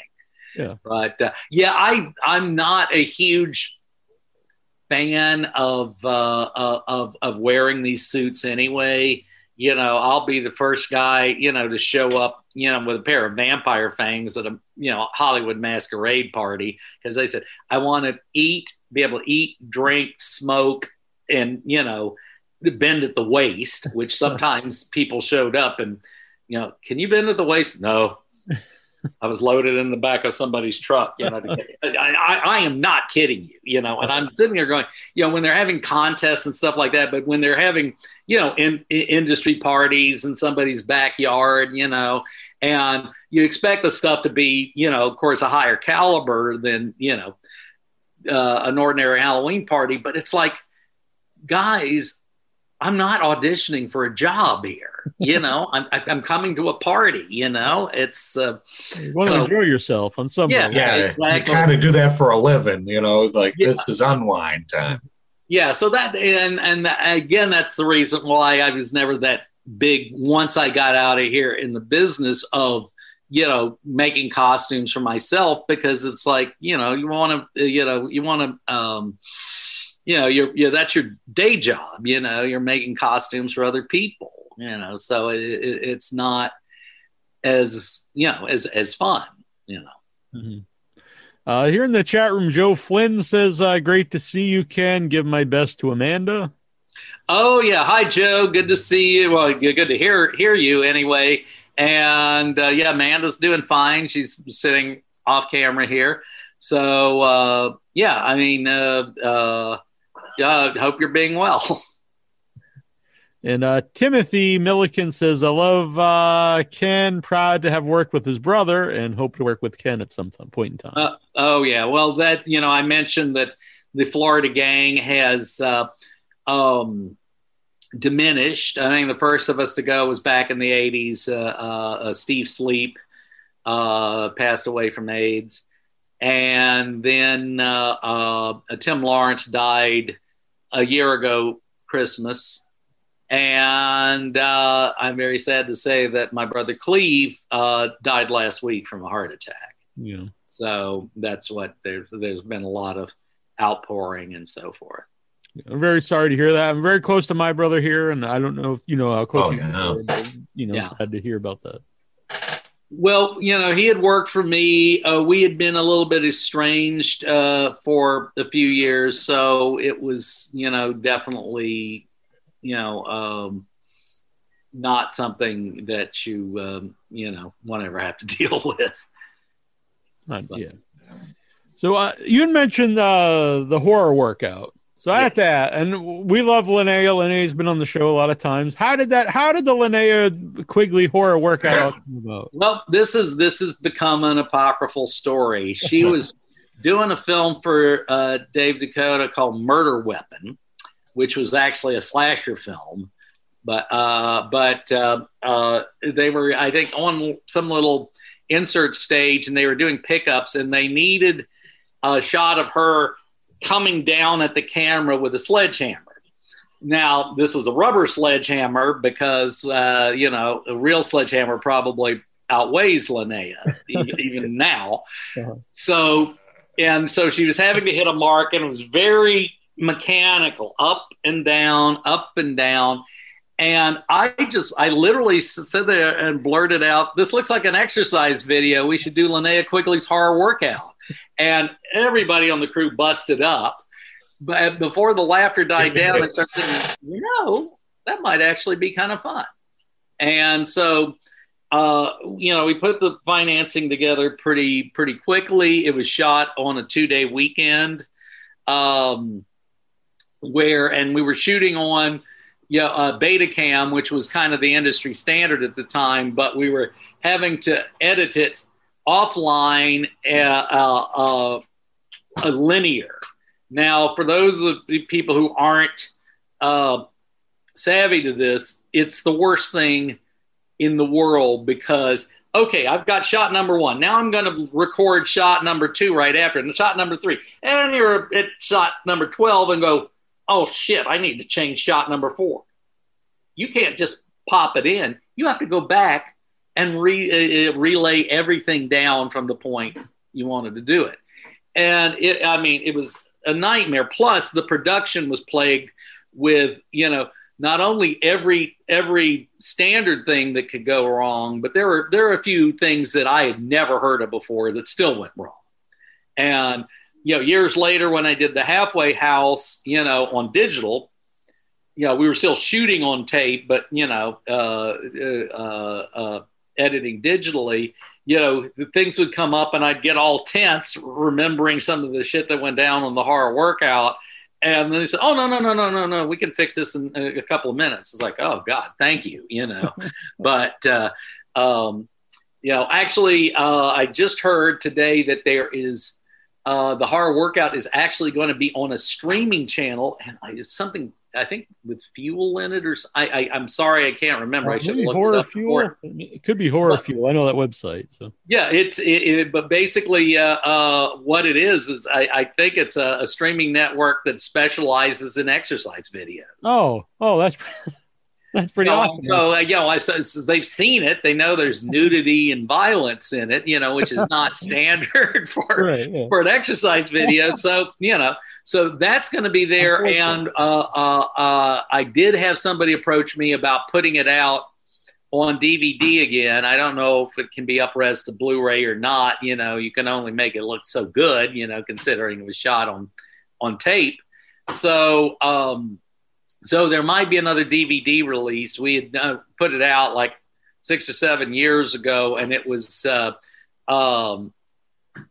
Yeah. But uh, yeah, I I'm not a huge fan of uh, uh, of of wearing these suits anyway. You know, I'll be the first guy, you know, to show up, you know, with a pair of vampire fangs at a, you know, Hollywood masquerade party because they said I want to eat, be able to eat, drink, smoke, and you know, bend at the waist. Which sometimes people showed up and, you know, can you bend at the waist? No. I was loaded in the back of somebody's truck. You know, I, I, I am not kidding you. You know, and I'm sitting there going, you know, when they're having contests and stuff like that, but when they're having, you know, in, in industry parties in somebody's backyard, you know, and you expect the stuff to be, you know, of course, a higher caliber than, you know, uh, an ordinary Halloween party, but it's like, guys, I'm not auditioning for a job here. You know, I'm, I'm coming to a party. You know, it's uh, You want to enjoy yourself on some Yeah. level. Yeah, Exactly. you kind of do that for a living, you know, like Yeah. this is unwind time. yeah. So that and and again, that's the reason why I was never that big. Once I got out of here in the business of you know making costumes for myself, because it's like you know you want to you know you want to. Um, you know, you're, you're that's your day job. You know, you're making costumes for other people. You know, so it, it, it's not as you know as as fun. You know. Mhm. Uh, here in the chat room, Joe Flynn says, uh, "Great to see you, Ken. Give my best to Amanda." Oh yeah, hi Joe. Good to see you. Well, good to hear hear you anyway. And uh, yeah, Amanda's doing fine. She's sitting off camera here. So uh, yeah, I mean, uh, uh, hope you're being well. And uh, Timothy Milliken says, I love uh, Ken, proud to have worked with his brother and hope to work with Ken at some point in time. Uh, oh, yeah. Well, that, you know, I mentioned that the Florida gang has uh, um, diminished. I think the first of us to go was back in the 80s. Uh, uh, Steve Sleep passed away from AIDS. And then Tim Lawrence died a year ago, Christmas and uh, I'm very sad to say that my brother Cleve uh, died last week from a heart attack. Yeah. So that's what there's there's been a lot of outpouring and so forth. I'm very sorry to hear that. I'm very close to my brother here, and I don't know if you know how close Oh, you yeah. are, but, you know, Yeah. sad to hear about that. Well, you know, he had worked for me. Uh, we had been a little bit estranged uh, for a few years, so it was, you know, definitely, you know, um, not something that you, um, you know, want to ever have to deal with. Not, yeah. So uh, you had mentioned uh, the horror workout. So at that, and we love Linnea. Linnea's been on the show a lot of times. How did that? How did the Linnea Quigley horror work out? Well, this is this has become an apocryphal story. She was doing a film for uh, Dave DeCoteau called Murder Weapon, which was actually a slasher film. But uh, but uh, uh, they were, I think, on some little insert stage, and they were doing pickups, and they needed a shot of her coming down at the camera with a sledgehammer. Now, this was a rubber sledgehammer because, uh, you know, a real sledgehammer probably outweighs Linnea even now. Uh-huh. So, and so she was having to hit a mark and it was very mechanical, up and down, up and down. And I just, I literally s- sat there and blurted out, This looks like an exercise video. We should do Linnea Quigley's horror workout. And everybody on the crew busted up. But before the laughter died down, I started thinking, you know, that might actually be kind of fun. And so, uh, you know, we put the financing together pretty pretty quickly. It was shot on a two day weekend, um, where and we were shooting on yeah uh, Betacam, which was kind of the industry standard at the time, but we were having to edit it offline, uh, uh, uh, linear. Now, for those of the people who aren't uh, savvy to this, it's the worst thing in the world because okay, I've got shot number one. Now I'm going to record shot number two right after, and shot number three, and you're at shot number twelve and go, oh shit, I need to change shot number four. You can't just pop it in. You have to go back and re- uh, relay everything down from the point you wanted to do it. And it, I mean, it was a nightmare. Plus, the production was plagued with, you know, not only every every standard thing that could go wrong, but there were there are a few things that I had never heard of before that still went wrong. And you know, years later when I did the halfway house, you know, on digital, you know, we were still shooting on tape, but you know, uh, uh, uh, editing digitally, you know, things would come up and I'd get all tense remembering some of the shit that went down on the horror workout. And then they said, "Oh no, no, no, no, no, no! We can fix this in a couple of minutes." It's like, "Oh God, thank you," you know. but uh, um, you know, actually, uh, I just heard today that there is uh, the horror workout is actually going to be on a streaming channel, and I, something I think with fuel in it, or I, I am sorry, I can't remember. I should look maybe looked horror it up fuel. before. It could be horror What? fuel. I know that website. So Yeah, it's it, it, but basically, uh, uh, what it is is I, I think it's a, a streaming network that specializes in exercise videos. oh oh that's that's pretty So, awesome. So, uh, you know, I, so, so they've seen it. They know there's nudity and violence in it. You know, which is not standard for right, yeah. for an exercise video. So you know, so that's going to be there. And uh, uh, uh, I did have somebody approach me about putting it out on DVD again. I don't know if it can be upres to Blu-ray or not. You know, you can only make it look so good. You know, considering it was shot on on tape. So. Um, so there might be another DVD release. We had uh, put it out like six or seven years ago, and it was uh, um,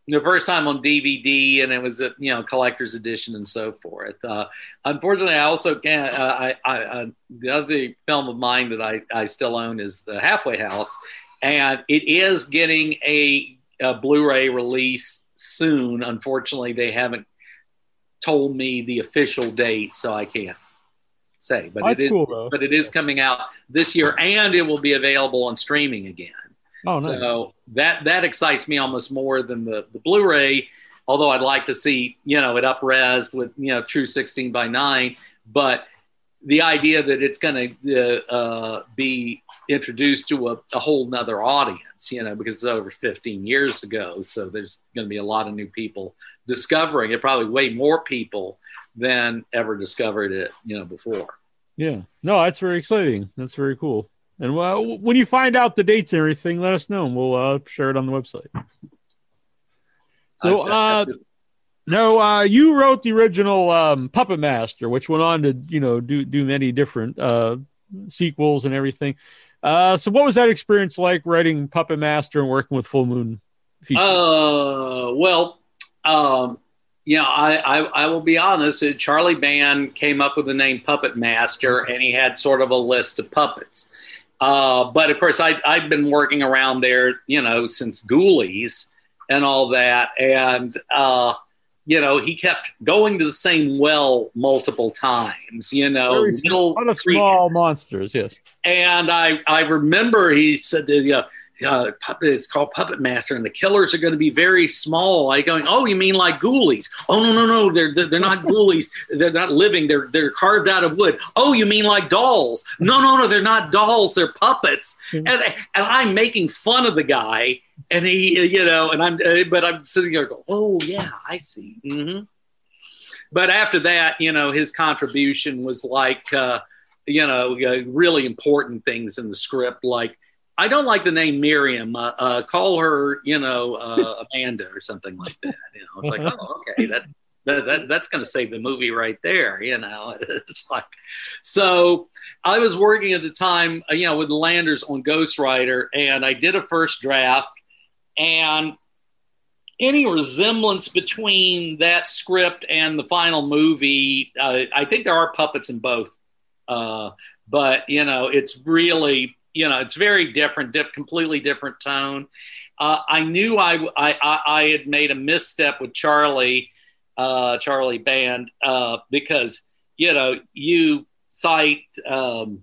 the first time on DVD, and it was a you know collector's edition and so forth. Uh, unfortunately, I also can't. Uh, I, I, uh, the other film of mine that I, I still own is the Halfway House, and it is getting a, a Blu-ray release soon. Unfortunately, they haven't told me the official date, so I can't say. But That's it is, cool, but it is coming out this year, and it will be available on streaming again. Oh, nice. So that that excites me almost more than the the Blu-ray. Although I'd like to see you know it upres with you know true 16 by 9, but the idea that it's going to uh, be introduced to a, a, whole nother audience, you know, because it's over 15 years ago. So there's going to be a lot of new people discovering it, probably way more people than ever discovered it, you know, before. Yeah. No, that's very exciting. That's very cool. And well, when you find out the dates and everything, let us know and we'll uh, share it on the website. So, uh, no, uh, you wrote the original um, Puppet Master, which went on to, you know, do do many different uh, sequels and everything. Uh, so, what was that experience like writing Puppet Master and working with Full Moon? Features? Uh, well, um, you know, I, I, I will be honest. Charlie Band came up with the name Puppet Master, and he had sort of a list of puppets. Uh, but of course, I, I'd been working around there, you know, since Ghoulies and all that. And, uh, you know, he kept going to the same well multiple times, you know, Very little small monsters, yes. And I, I remember he said, to, you know, uh, puppet, it's called Puppet Master, and the killers are going to be very small. Like going, oh, you mean like ghoulies? Oh no, no, no, they're they're, not ghoulies. They're not living. They're they're carved out of wood. Oh, you mean like dolls? No, no, no, they're not dolls. They're puppets. Mm-hmm. And and I'm making fun of the guy, and he, you know, and I'm, uh, but I'm sitting there going, oh yeah, I see. Mm-hmm. But after that, you know, his contribution was like, uh, you know, uh, really important things in the script, like I don't like the name Miriam. Uh, uh, call her, you know, uh, Amanda or something like that. You know, it's like, oh, okay, that, that, that that's going to save the movie right there. You know, it's like, so I was working at the time, uh, you know, with Landers on Ghostwriter, and I did a first draft, and any resemblance between that script and the final movie, uh, I think there are puppets in both. Uh, but you know, it's really you know, it's very different, dip, completely different tone. Uh, I knew I, I, I had made a misstep with Charlie, uh, Charlie Band, uh, because you know you cite um,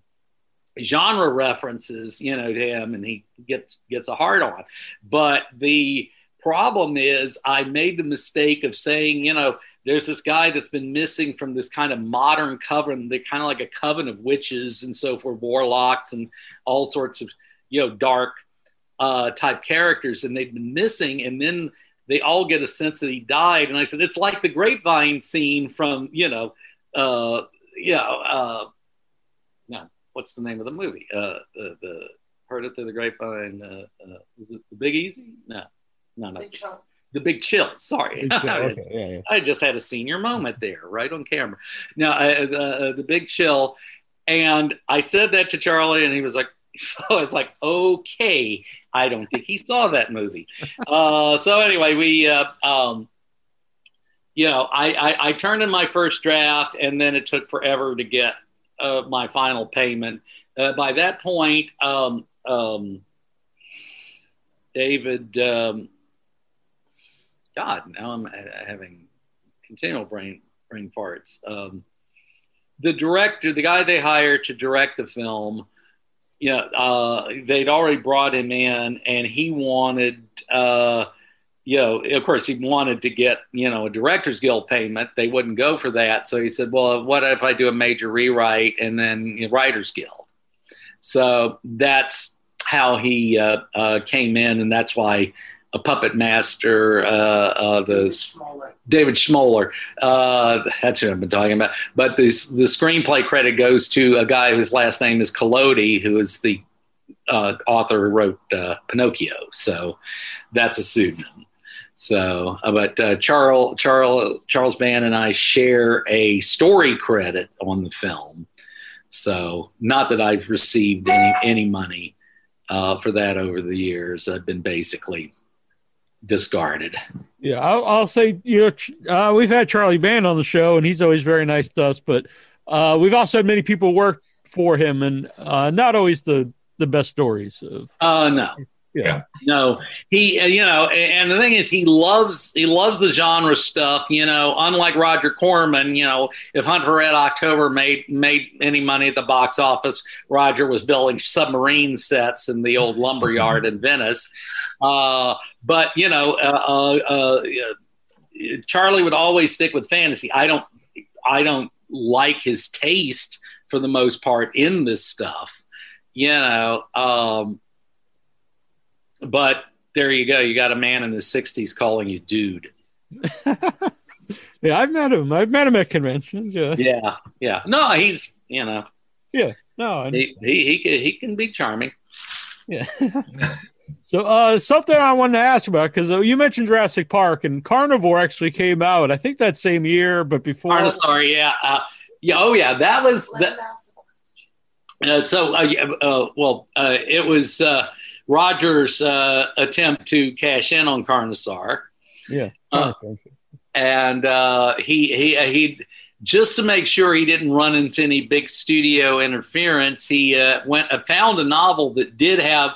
genre references, you know, to him, and he gets gets a hard on. But the problem is, I made the mistake of saying, you know, there's this guy that's been missing from this kind of modern coven, they're kind of like a coven of witches and so forth, warlocks and all sorts of, you know, dark uh, type characters, and they've been missing. And then they all get a sense that he died. And I said, it's like the grapevine scene from, you know, uh, you know, uh, no, what's the name of the movie? Uh, the, the Heard It Through the Grapevine. Uh, uh, was it The Big Easy? No, no, no. Big the big chill. Sorry, big chill. Okay. Yeah, yeah. I just had a senior moment there, right on camera. Now, uh, uh, the big chill, and I said that to Charlie, and he was like, "So it's like, okay, I don't think he saw that movie." uh, so anyway, we, uh, um, you know, I, I, I, turned in my first draft, and then it took forever to get uh, my final payment. Uh, by that point, um, um, David. God, now I'm having continual brain brain farts. Um, the director, the guy they hired to direct the film, you know, uh, they'd already brought him in, and he wanted, uh, you know, of course, he wanted to get, you know, a Directors Guild payment. They wouldn't go for that, so he said, "Well, what if I do a major rewrite and then you know, Writers Guild?" So that's how he uh, uh came in, and that's why a puppet master, uh, uh, the David Schmoeller. Uh, that's who I've been talking about. But this, the screenplay credit goes to a guy whose last name is Collodi, who is the uh, author who wrote uh, Pinocchio. So that's a pseudonym. So, uh, but uh, Charles Charles Charles Band and I share a story credit on the film. So, not that I've received any any money uh, for that over the years. I've been basically discarded. Yeah, I'll, I'll say you know uh, we've had Charlie Band on the show, and he's always very nice to us. But uh, we've also had many people work for him, and uh, not always the the best stories of. Uh, no, yeah. No, he, uh, you know, and the thing is, he loves he loves the genre stuff. You know, unlike Roger Corman, you know, if Hunt for Red October made made any money at the box office, Roger was building submarine sets in the old lumber yard in Venice. Uh, but you know, uh, uh, uh, Charlie would always stick with fantasy. I don't, I don't like his taste for the most part in this stuff. You know. Um, but there you go. You got a man in the 60s calling you dude. yeah, I've met him. I've met him at conventions. Yeah. Yeah. Yeah. No, he's, you know. Yeah. No. He, he, he, can, he can be charming. Yeah. so, uh, something I wanted to ask about because uh, you mentioned Jurassic Park and Carnivore actually came out, I think that same year, but before. Carnosaur, yeah. Uh, yeah. Oh, yeah. That was. The, uh, so, uh, uh, well, uh, it was. Roger's uh, attempt to cash in on Carnosaur. Yeah. Uh, and uh, he he uh, he just to make sure he didn't run into any big studio interference, he uh, went uh, found a novel that did have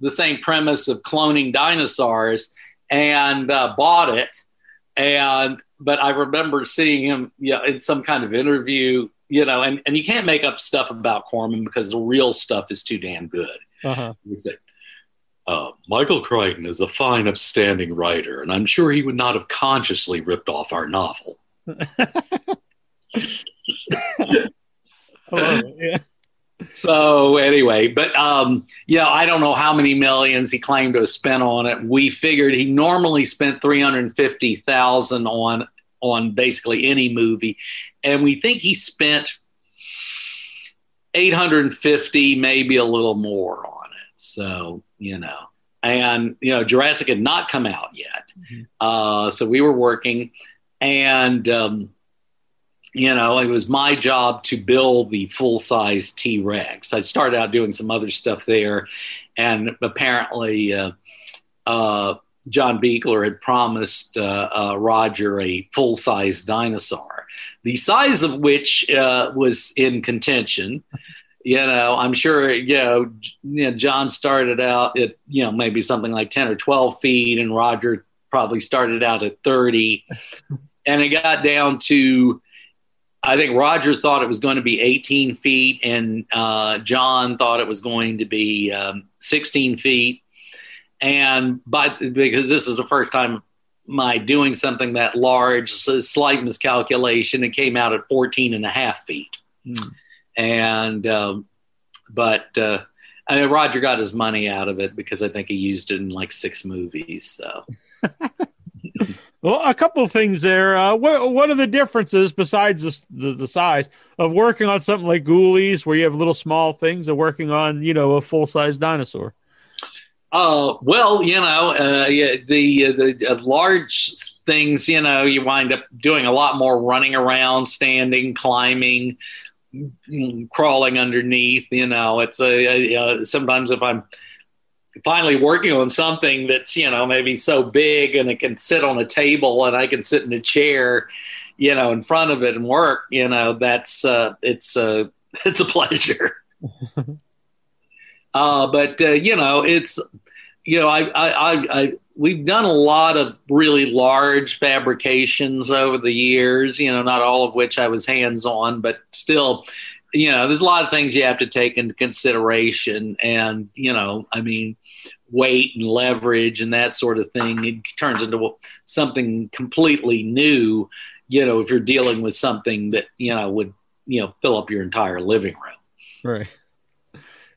the same premise of cloning dinosaurs and bought it. And but I remember seeing him, you know, in some kind of interview, you know, and, and you can't make up stuff about Corman because the real stuff is too damn good. Uh-huh. Uh, Michael Crichton is a fine, upstanding writer, and I'm sure he would not have consciously ripped off our novel. yeah. So anyway, but um, you know, I don't know how many millions he claimed to have spent on it. We figured he normally spent three hundred fifty thousand on on basically any movie, and we think he spent eight hundred fifty, maybe a little more on it. So you know. And you know, Jurassic had not come out yet, mm-hmm. uh, so we were working, and um, you know, it was my job to build the full size T Rex. I started out doing some other stuff there, and apparently, uh, uh, John Buechler had promised uh, uh, Roger a full size dinosaur, the size of which uh, was in contention you know, I'm sure, you know, you know, John started out at, you know, maybe something like 10 or 12 feet, and Roger probably started out at 30. and it got down to, I think Roger thought it was going to be 18 feet, and uh, John thought it was going to be um, 16 feet. And by because this is the first time my doing something that large, so slight miscalculation, it came out at 14 and a half feet. Mm and um, but uh, I mean Roger got his money out of it because I think he used it in like six movies. So. well, a couple of things there. Uh, what what are the differences besides the, the, the size of working on something like Ghoulies, where you have little small things, and working on you know a full size dinosaur? Uh, well, you know, uh, yeah, the uh, the uh, large things, you know, you wind up doing a lot more running around, standing, climbing, crawling underneath. You know, it's a, a, sometimes if I'm finally working on something that's you know maybe so big and it can sit on a table and I can sit in a chair, you know, in front of it and work. You know, that's uh, it's a it's a pleasure. uh, but uh, you know, it's you know, I, I, I, I we've done a lot of really large fabrications over the years, you know, not all of which I was hands on, but still, you know, there's a lot of things you have to take into consideration. And, you know, I mean, weight and leverage and that sort of thing, it turns into something completely new, you know, if you're dealing with something that, you know, would, you know, fill up your entire living room. Right.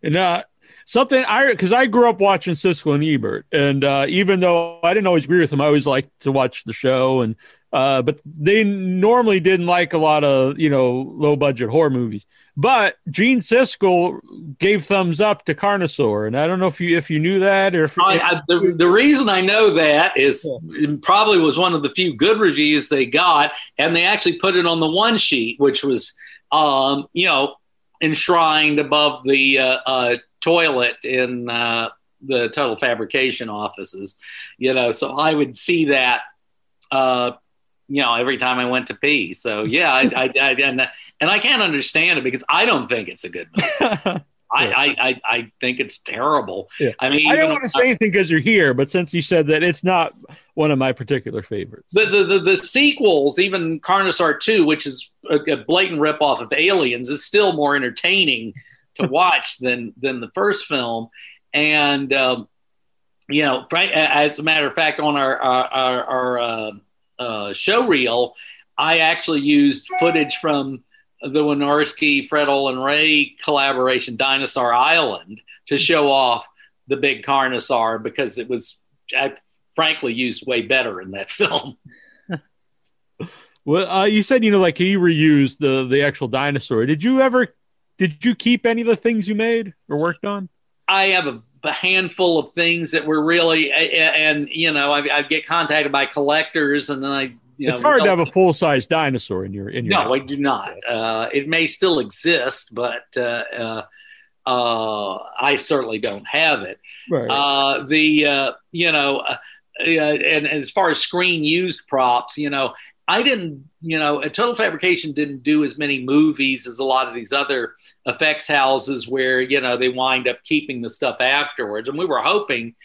And uh, something I because I grew up watching Siskel and Ebert, and uh, even though I didn't always agree with them, I always liked to watch the show. And uh, but they normally didn't like a lot of you know low budget horror movies. But Gene Siskel gave thumbs up to Carnosaur, and I don't know if you if you knew that or if, I, I, the the reason I know that is yeah. probably was one of the few good reviews they got, and they actually put it on the one sheet, which was um, you know enshrined above the uh, uh, toilet in uh, the total fabrication offices, you know. So I would see that, uh, you know, every time I went to pee. So yeah, I, I, I and and I can't understand it because I don't think it's a good movie. I, I, I, I, think it's terrible. Yeah. I mean, I don't want to say anything because you're here, but since you said that, it's not one of my particular favorites. The the, the, the sequels, even Carnosaur Two, which is a, a blatant ripoff of Aliens, is still more entertaining to watch than than the first film. And um, you know, as a matter of fact, on our our, our, our uh, uh, show reel, I actually used footage from the Wynorski, Fred Olen Ray collaboration, Dinosaur Island, to show off the big Carnosaur because it was, I, frankly, used way better in that film. well, uh, you said you know, like he reused the the actual dinosaur. Did you ever? Did you keep any of the things you made or worked on? I have a, a handful of things that were really, and you know, I, I get contacted by collectors, and then I you it's hard to have a full size dinosaur in your in your. No, house. I do not. Uh, it may still exist, but uh, uh, uh, I certainly don't have it. Right. Uh, the uh, you know, and as far as screen used props, you know, I didn't, you know, Total Fabrication didn't do as many movies as a lot of these other effects houses where, you know, they wind up keeping the stuff afterwards. And we were hoping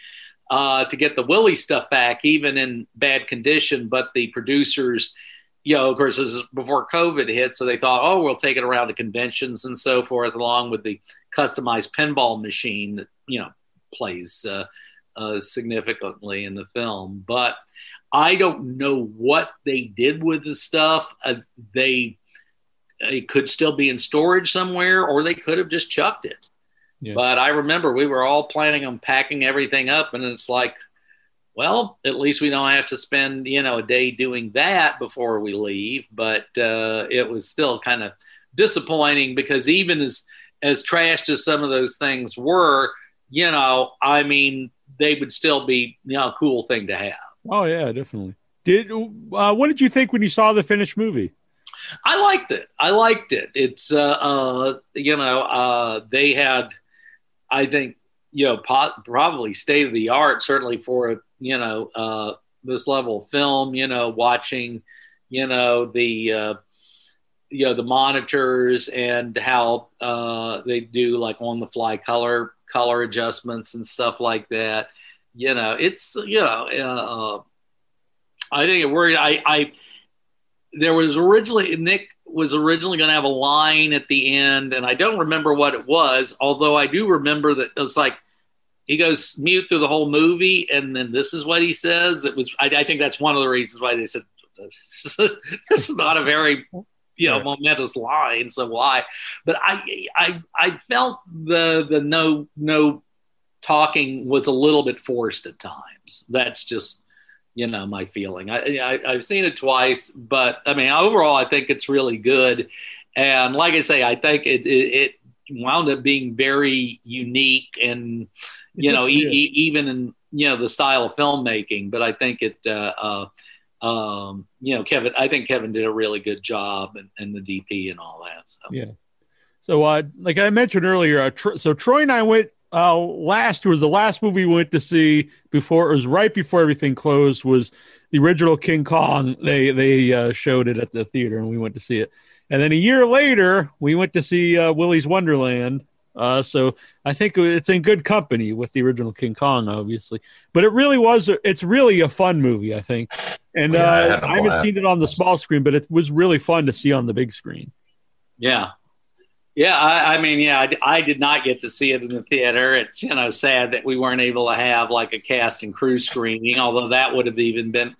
uh, to get the Willy stuff back, even in bad condition. But the producers, you know, of course, this is before COVID hit, so they thought, oh, we'll take it around to conventions and so forth, along with the customized pinball machine that you know plays uh, uh, significantly in the film. But I don't know what they did with the stuff. Uh, they it could still be in storage somewhere, or they could have just chucked it. Yeah. But I remember we were all planning on packing everything up, and it's like, well, at least we don't have to spend you know a day doing that before we leave. But uh, it was still kind of disappointing because even as as trashed as some of those things were, you know, I mean, they would still be you know a cool thing to have. Oh yeah, definitely. Did uh, what did you think when you saw the finished movie? I liked it. I liked it. It's uh, uh you know uh, they had I think you know probably state of the art certainly for you know uh, this level of film. You know, watching you know the uh, you know the monitors and how uh, they do like on the fly color color adjustments and stuff like that. You know, it's you know uh, I think it worried. I I there was originally Nick was originally going to have a line at the end, and I don't remember what it was. Although I do remember that it's like he goes mute through the whole movie, and then this is what he says. It was. I, I think that's one of the reasons why they said this is not a very you know momentous line. So why? But I I I felt the the no no talking was a little bit forced at times. That's just you know my feeling. I, I have seen it twice, but I mean overall I think it's really good. And like I say, I think it it, it wound up being very unique and you know e- e- even in you know the style of filmmaking. But I think it. Uh, uh, um, you know, Kevin, I think Kevin did a really good job and, and the DP and all that. So. Yeah. So, uh, like I mentioned earlier, uh, tr- so Troy and I went uh, last was the last movie we went to see before it was right before everything closed was the original King Kong. They they uh, showed it at the theater and we went to see it. And then a year later, we went to see uh, Willy's Wonderland. Uh, so I think it's in good company with the original King Kong, obviously. But it really was. It's really a fun movie, I think. And yeah, uh, I, I haven't seen it on the small screen, but it was really fun to see on the big screen. Yeah, yeah, I, I mean, yeah, I, I, did not get to see it in the theater. It's you know sad that we weren't able to have like a cast and crew screening, although that would have even been,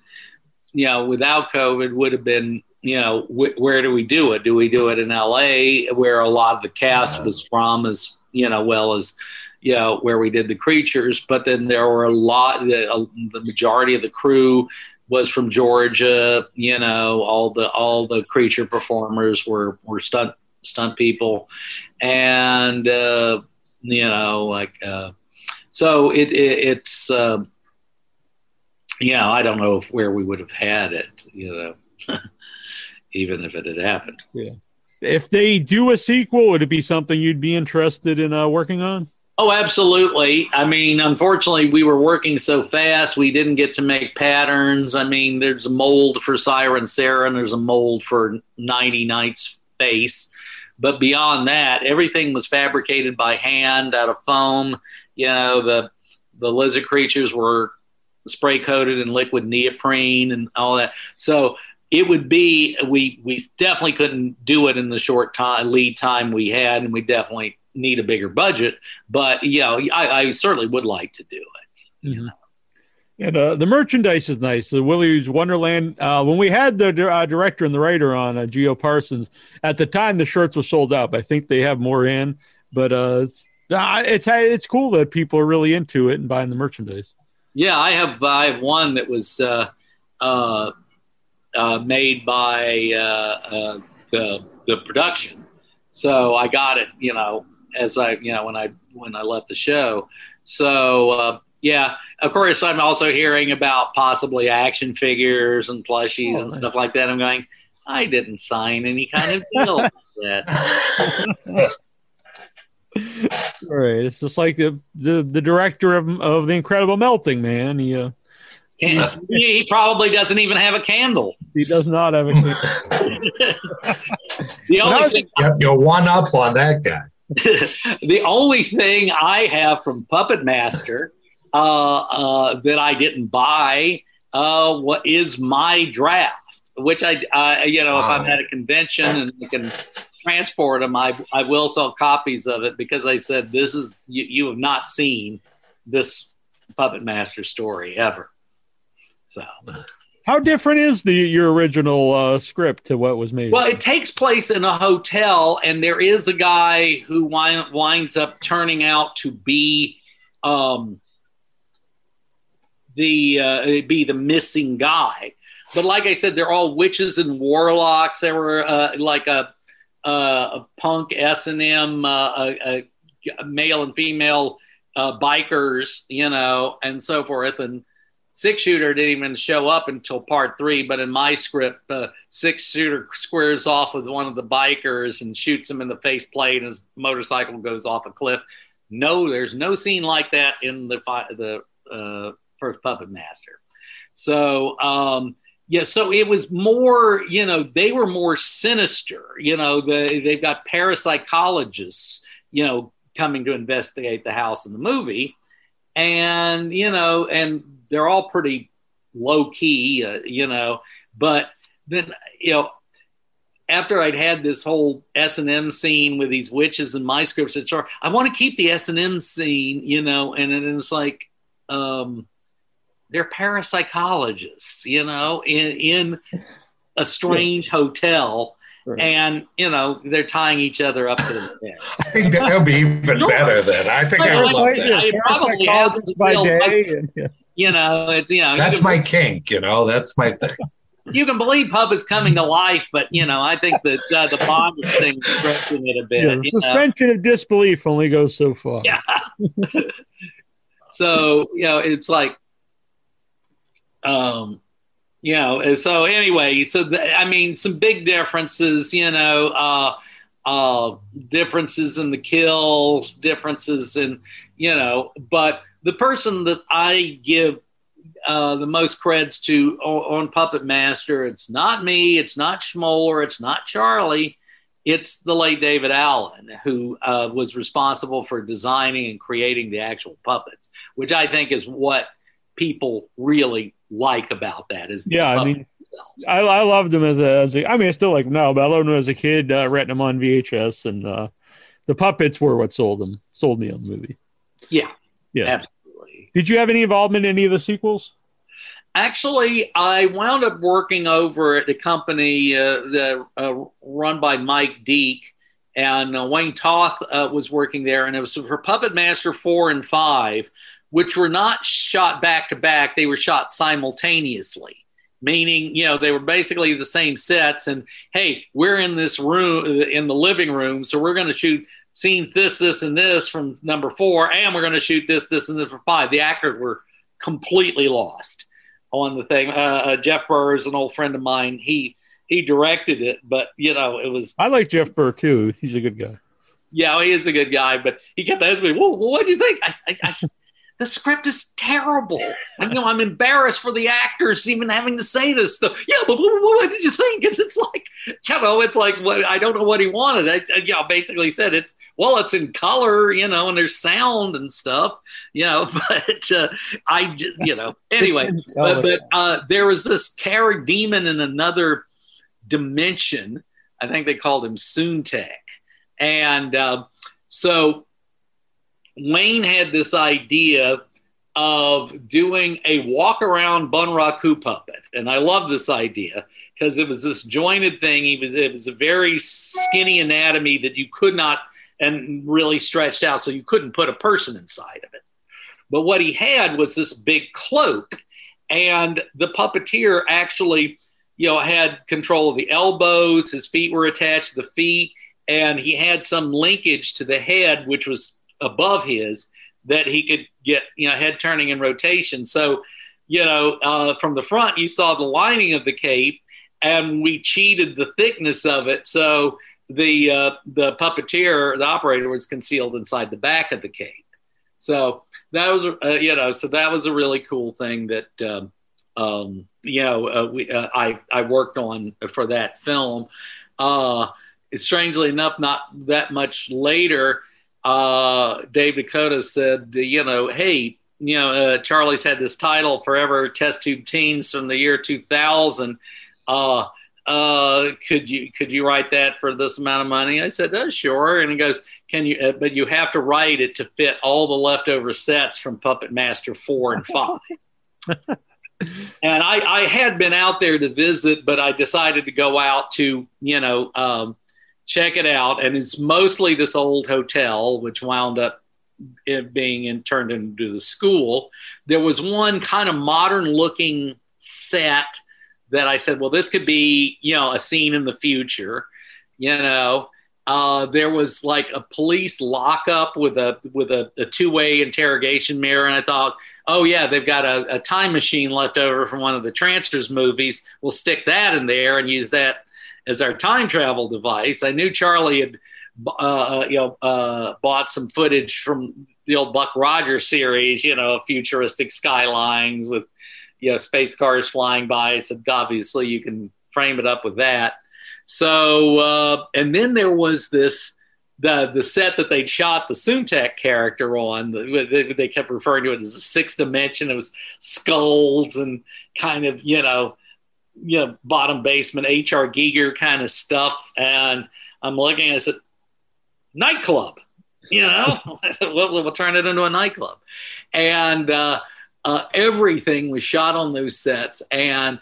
you know, without COVID, would have been, you know, wh- where do we do it? Do we do it in L.A. where a lot of the cast was from, as you know, well as you know where we did the creatures, but then there were a lot, the, uh, the majority of the crew was from Georgia. You know, all the all the creature performers were were stunt stunt people, and uh, you know, like uh, so it, it it's uh, yeah, I don't know if where we would have had it, you know, even if it had happened. Yeah. If they do a sequel, would it be something you'd be interested in uh, working on? Oh, absolutely. I mean, unfortunately, we were working so fast, we didn't get to make patterns. I mean, there's a mold for Siren Sarah, and there's a mold for Nighty Night's face. But beyond that, everything was fabricated by hand out of foam. You know, the the lizard creatures were spray coated in liquid neoprene and all that. So it would be we we definitely couldn't do it in the short time lead time we had, and we definitely need a bigger budget. But you know, I, I certainly would like to do it. You mm-hmm. know? And uh, the merchandise is nice. The Willy's Wonderland. Uh, when we had the uh, director and the writer on, uh, G.O. Parsons, at the time the shirts were sold out. I think they have more in, but uh, it's it's cool that people are really into it and buying the merchandise. Yeah, I have I have one that was uh, uh, uh, made by uh, uh, the the production, so I got it. You know, as I you know when I when I left the show. So uh, yeah, of course I'm also hearing about possibly action figures and plushies oh, and nice. stuff like that. I'm going. I didn't sign any kind of deal with that. right. It's just like the the, the director of of the Incredible Melting Man. He, uh, he, he probably doesn't even have a candle. He does not have a candle. the only thing you're one up on that guy. the only thing I have from Puppet Master that I didn't buy uh, what is my draft, which I, uh, you know, wow. if I'm at a convention and I can transport them, I, I will sell copies of it because I said this is you, you have not seen this Puppet Master story ever. So, how different is the your original uh, script to what was made? Well, it takes place in a hotel, and there is a guy who wind, winds up turning out to be um, the uh, be the missing guy. But like I said, they're all witches and warlocks. They were uh, like a uh, a punk S and M, uh, a, a, male and female uh, bikers, you know, and so forth. And six shooter didn't even show up until part three. But in my script, six shooter squares off with one of the bikers and shoots him in the face plate, and his motorcycle goes off a cliff. No, there's no scene like that in the the uh, first Puppet Master. So um, yeah, so it was more, you know, they were more sinister. You know, they, they've got parapsychologists, you know, coming to investigate the house in the movie. And, you know, and they're all pretty low key, uh, you know, but then, you know, after I'd had this whole S and M scene with these witches and my scripts, I want to keep the S and M scene, you know, and, and it's like, um, they're parapsychologists, you know, in in a strange hotel. Right. And you know they're tying each other up to the bed. I think that would be even better. Then I think I, I would love that. I probably have by day, and, yeah. you know, it's you know. That's you my kink. You know, that's my thing. You can believe puppets coming to life, but you know, I think that uh, the bondage thing is stretching it a bit. Yeah, suspension know? of disbelief only goes so far. Yeah. so you know, it's like um, you know, so anyway, so the, I mean, some big differences, you know, uh, uh, differences in the kills, differences in, you know, but the person that I give uh, the most creds to on, on Puppet Master, it's not me, it's not Schmoeller, it's not Charlie, it's the late David Allen who uh, was responsible for designing and creating the actual puppets, which I think is what people really like about that is yeah i mean I, I loved them as a, as a i mean i still like them now but i loved them as a kid uh, renting them on vhs and uh, the puppets were what sold them sold me on the movie. Yeah. Yeah. Absolutely. Did you have any involvement in any of the sequels? Actually, I wound up working over at the company uh, the, uh, run by Mike Deak, and uh, Wayne Toth uh, was working there, and it was for Puppet Master 4 and 5 which were not shot back to back, they were shot simultaneously. Meaning, you know, they were basically the same sets. And hey, we're in this room, in the living room, so we're going to shoot scenes this, this, and this from number four, and we're going to shoot this, this, and this for five. The actors were completely lost on the thing. Uh, uh, Jeff Burr is an old friend of mine. He he directed it, but you know, it was. I like Jeff Burr too. He's a good guy. yeah, he is a good guy, but he kept asking me, well, what do you think? I, I, I the script is terrible. I know I'm embarrassed for the actors even having to say this stuff. Yeah, but what, what did you think? And it's like, you know, it's like what I don't know what he wanted. I, I you know, basically said it's well, it's in color, you know, and there's sound and stuff, you know. But uh, I, you know, anyway, but, but uh, there was this Kara demon in another dimension. I think they called him Sutekh, and uh, so Wayne had this idea of doing a walk around Bunraku puppet. And I love this idea because it was this jointed thing. He was, it was a very skinny anatomy that you could not, and really stretched out, so you couldn't put a person inside of it. But what he had was this big cloak, and the puppeteer actually, you know, had control of the elbows. His feet were attached to the feet, and he had some linkage to the head, which was above his that he could get you know head turning and rotation. So you know uh, from the front you saw the lining of the cape, and we cheated the thickness of it. So the uh, the puppeteer, the operator, was concealed inside the back of the cape. So that was uh, you know so that was a really cool thing that. Um, um, you know, uh, we, uh, I I worked on for that film. Uh, strangely enough, not that much later, uh, Dave DeCoteau said, you know, hey, you know, uh, Charlie's had this title forever, Test Tube Teens from the year 2000. Uh, uh, could you could you write that for this amount of money? I said, oh, sure. And he goes, can you? Uh, but you have to write it to fit all the leftover sets from Puppet Master four and five. and I, I had been out there to visit, but I decided to go out to you know um, check it out. And it's mostly this old hotel, which wound up being in, turned into the school. There was one kind of modern looking set that I said, well, this could be, you know, a scene in the future, you know. Uh, there was like a police lockup with a with a, a two way interrogation mirror, and I thought, oh yeah, they've got a, a time machine left over from one of the Trancers movies. We'll stick that in there and use that as our time travel device. I knew Charlie had, uh, you know, uh, bought some footage from the old Buck Rogers series, you know, futuristic skylines with, you know, space cars flying by. Said, obviously, you can frame it up with that. So, uh, and then there was this the the set that they'd shot the Sutekh character on. They, they kept referring to it as the sixth dimension. It was skulls and kind of you know you know, bottom basement H.R. Giger kind of stuff. And I'm looking, at I said, nightclub, you know, I said, well, we'll turn it into a nightclub. And uh, uh, everything was shot on those sets. And,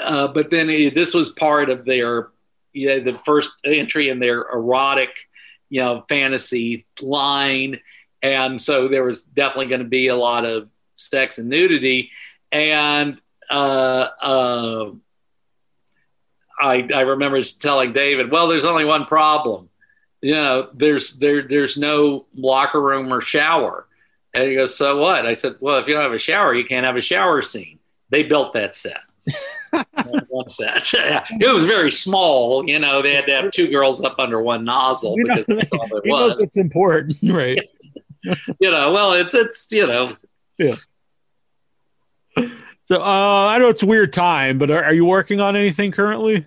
uh, but then it, this was part of their, you know, the first entry in their erotic, you know, fantasy line. And so there was definitely going to be a lot of sex and nudity. And uh, uh, I, I remember telling David, well, there's only one problem. You know, there's there there's no locker room or shower. And he goes, so what? I said, well, if you don't have a shower, you can't have a shower scene. They built that set. one set. it was very small. You know, they had to have two girls up under one nozzle you because know, that's all there was. It's important, right? you know, well, it's it's you know, yeah. So uh, I know it's a weird time, but are, are you working on anything currently?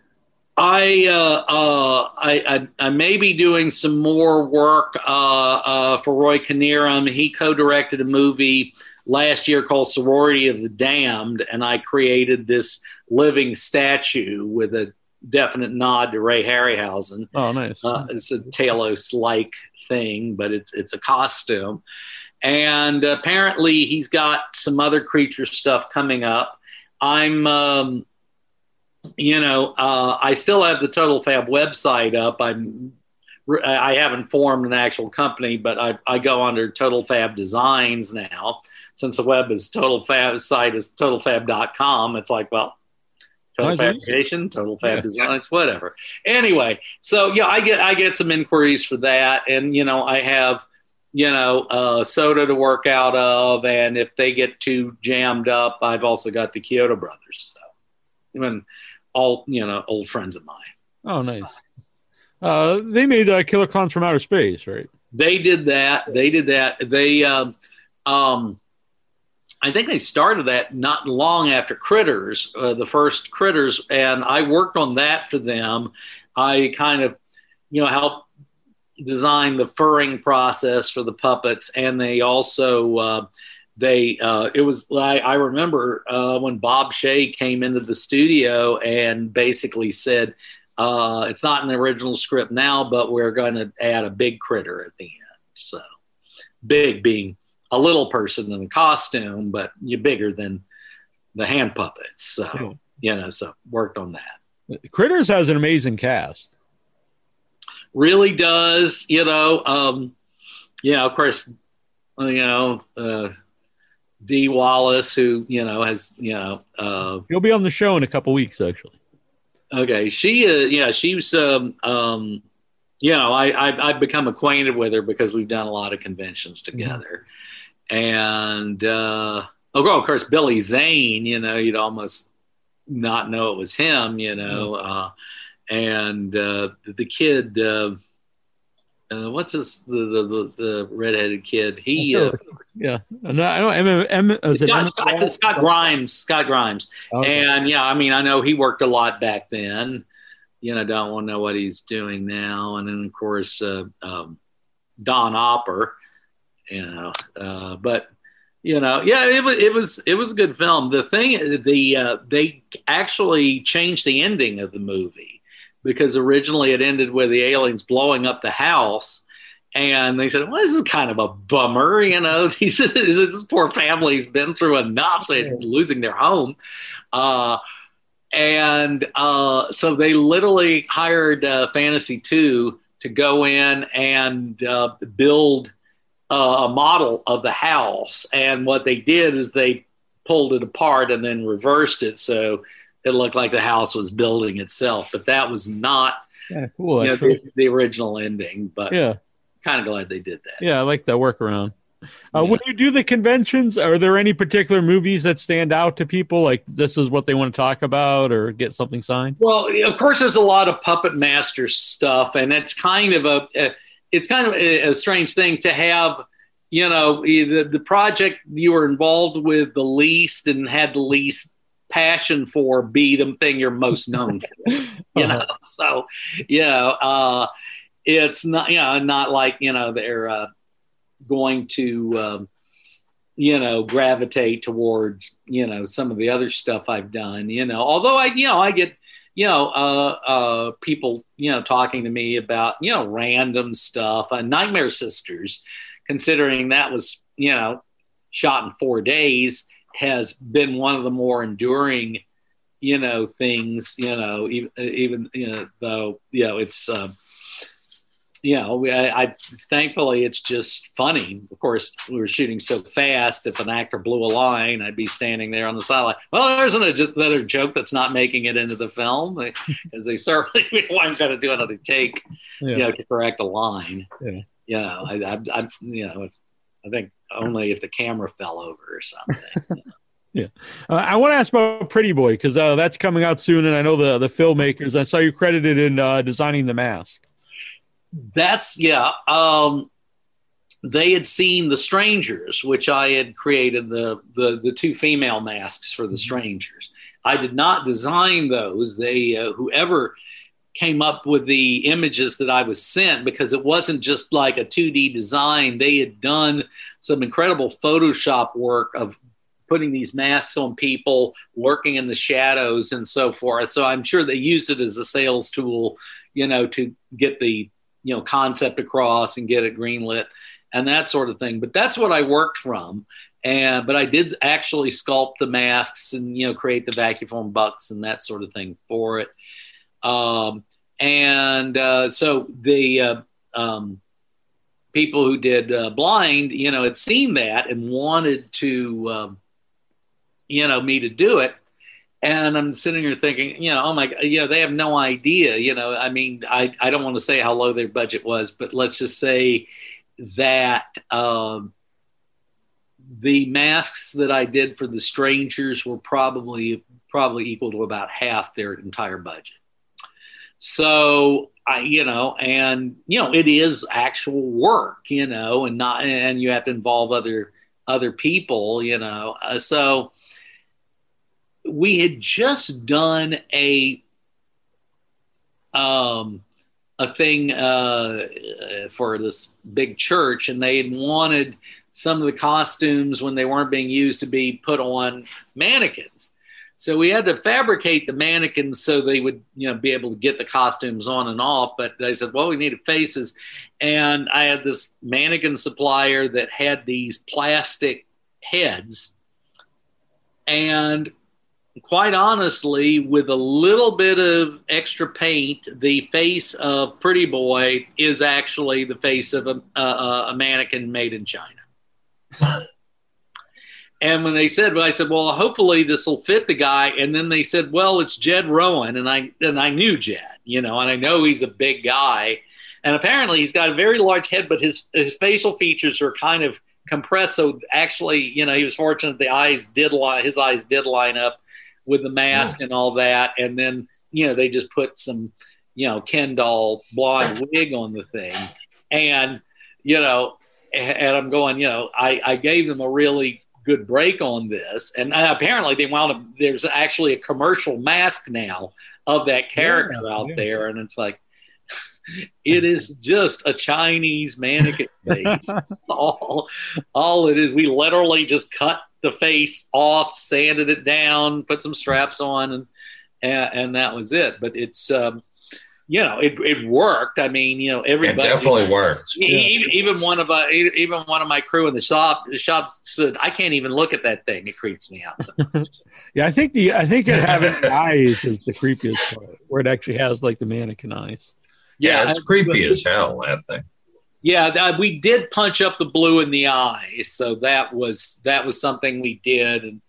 I, uh, uh, I, I, I may be doing some more work uh, uh, for Roy Kinnear. He co-directed a movie last year called Sorority of the Damned, and I created this living statue with a definite nod to Ray Harryhausen. Oh, nice! Uh, it's a Talos-like thing, but it's it's a costume and apparently he's got some other creature stuff coming up. I'm, um, you know, uh, I still have the Total Fab website up. I'm, I haven't formed an actual company, but I, I go under Total Fab Designs now. Since the web is Total Fab site is totalfab.com, it's like, well, total fabrication, total fab yeah. designs, whatever. Anyway, so yeah, I get I get some inquiries for that, and you know, I have you know, uh, SOTA to work out of. And if they get too jammed up, I've also got the Chiodo brothers. So, even all, you know, old friends of mine. Oh, nice. Uh, they made uh, Killer Klowns from Outer Space, right? They did that. They did that. They, um, um, I think they started that not long after Critters, uh, the first Critters, and I worked on that for them. I kind of, you know, helped design the furring process for the puppets, and they also uh, they uh, it was I, I remember uh, when Bob Shaye came into the studio and basically said uh, it's not in the original script now, but we're going to add a big critter at the end. So big being a little person in a costume, but you're bigger than the hand puppets. So you know, so worked on that. Critters has an amazing cast. Really does, you know. Um, yeah, of course, you know. Uh, Dee Wallace, who you know has you know uh, he'll be on the show in a couple weeks actually. Okay, she uh, yeah she was um, um you know I, I I've become acquainted with her because we've done a lot of conventions mm-hmm. together, mm-hmm. and uh, oh of course Billy Zane, you know you'd almost not know it was him, you know, mm-hmm. uh, and uh, the kid. Uh, uh, what's his the, the the, redheaded kid? He uh, yeah, no, I know M, M, M, Scott, Scott, Scott, Grimes, Scott Grimes, okay. and yeah, I mean, I know he worked a lot back then. You know, don't want to know what he's doing now, and then of course uh, um, Don Opper. You know, uh, but you know, yeah, it was it was it was a good film. The thing, the uh, they actually changed the ending of the movie because originally it ended with the aliens blowing up the house and they said, "Well, this is kind of a bummer, you know. These this poor family's been through enough; they're losing their home." Uh, and uh, so they literally hired uh, Fantasy Two to go in and uh, build uh, a model of the house. And what they did is they pulled it apart and then reversed it, so it looked like the house was building itself. But that was not. Yeah, cool. You know, the, the, original ending, but yeah, kind of glad they did that. Yeah, I like that workaround. Uh, yeah. When you do the conventions, are there any particular movies that stand out to people? Like this is what they want to talk about or get something signed? Well, of course, there's a lot of Puppet Master stuff, and it's kind of a, a it's kind of a, a, strange thing to have. You know, the the project you were involved with the least and had the least passion for be the thing you're most known for. you uh-huh. know, so you know. Uh, it's not you know not like you know they're uh, going to um, you know gravitate towards you know some of the other stuff I've done you know although I you know I get you know uh, uh, people you know talking to me about you know random stuff uh, Nightmare Sisters considering that was you know shot in four days has been one of the more enduring you know things you know even, even you know though you know it's uh, you know, I, I, thankfully it's just funny. Of course, we were shooting so fast. If an actor blew a line, I'd be standing there on the sideline. Well, there's another joke that's not making it into the film, because they certainly one's got to do another take, yeah. you know, to correct a line. Yeah. You know, I, I, I you know, I think only if the camera fell over or something. Yeah, uh, I want to ask about Pretty Boy because uh, that's coming out soon, and I know the the filmmakers. I saw you credited in uh, designing the mask that's yeah. Um, they had seen the strangers, which I had created the, the the two female masks for the mm-hmm. strangers. I did not design those. They uh, whoever came up with the images that I was sent because it wasn't just like a 2D design. They had done some incredible Photoshop work of putting these masks on people, working in the shadows and so forth. So I'm sure they used it as a sales tool, you know, to get the you know concept across and get it greenlit and that sort of thing. But that's what I worked from. And but I did actually sculpt the masks and you know create the vacuum bucks and that sort of thing for it. Um, and uh, so the uh, um, people who did uh, blind, you know, had seen that and wanted to, um, you know, me to do it. And I'm sitting here thinking, you know, oh my, you know, they have no idea. You know, I mean, I, I don't want to say how low their budget was, but let's just say that um, the masks that I did for the strangers were probably probably equal to about half their entire budget. So I, you know, and you know, it is actual work, you know, and not, and you have to involve other other people, you know. Uh, so we had just done a um a thing uh, for this big church, and they had wanted some of the costumes when they weren't being used to be put on mannequins. So we had to fabricate the mannequins so they would, you know, be able to get the costumes on and off. But they said, well, we needed faces, and I had this mannequin supplier that had these plastic heads, and quite honestly, with a little bit of extra paint, the face of Pretty Boy is actually the face of a, a, a mannequin made in China. and when they said, well, I said, well, hopefully this will fit the guy. And then they said, well, it's Jed Rowan, and I and I knew Jed, you know, and I know he's a big guy, and apparently he's got a very large head, but his his facial features are kind of compressed. So actually, you know, he was fortunate the eyes did line his eyes did line up with the mask yeah. and all that. And then, you know, they just put some, you know, Ken doll blonde wig on the thing. And, you know, and I'm going, you know, I, I gave them a really good break on this. And apparently they wound up, there's actually a commercial mask now of that character yeah, out yeah. there. And it's like, it is just a Chinese mannequin face. all, all it is. We literally just cut the face off, sanded it down, put some straps on, and and, and that was it. But it's um, you know it, it worked. I mean, you know, everybody it definitely worked. Even, even one of uh, even one of my crew in the shop the shop said, "I can't even look at that thing. It creeps me out." So. yeah, I think the I think it having eyes is the creepiest part, where it actually has like the mannequin eyes. Yeah, yeah it's creepy as hell that thing. Yeah, we did punch up the blue in the eye, so that was that was something we did, and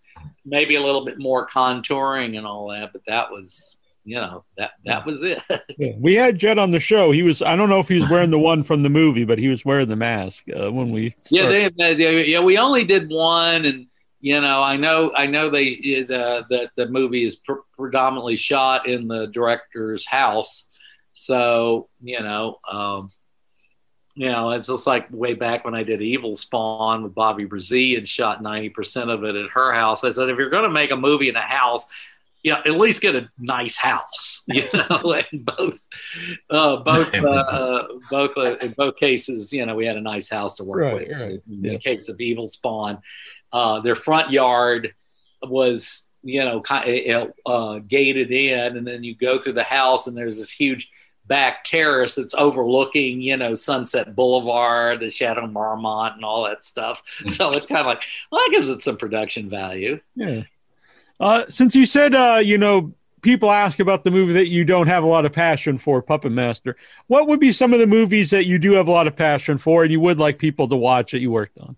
maybe a little bit more contouring and all that. But that was, you know, that that was it. yeah. We had Jed on the show. He was I don't know if he was wearing the one from the movie, but he was wearing the mask uh, when we. Yeah, they, they, yeah, we only did one, and you know, I know I know they uh, that the movie is pr- predominantly shot in the director's house, so you know. Um, you know, it's just like way back when I did Evil Spawn with Bobbie Bresee and shot 90% of it at her house. I said, if you're going to make a movie in a house, you know, at least get a nice house, you know, and both, uh, both, uh, uh, both, uh, in both cases, you know, we had a nice house to work right, with. Right. In yeah. the case of Evil Spawn, uh, their front yard was, you know, kind of, uh, gated in, and then you go through the house, and there's this huge back terrace that's overlooking, you know, Sunset Boulevard, the Chateau Marmont, and all that stuff. Hmm. So it's kind of like, well, that gives it some production value. Yeah. Uh, since you said, uh, you know, people ask about the movie that you don't have a lot of passion for, Puppet Master, what would be some of the movies that you do have a lot of passion for and you would like people to watch that you worked on?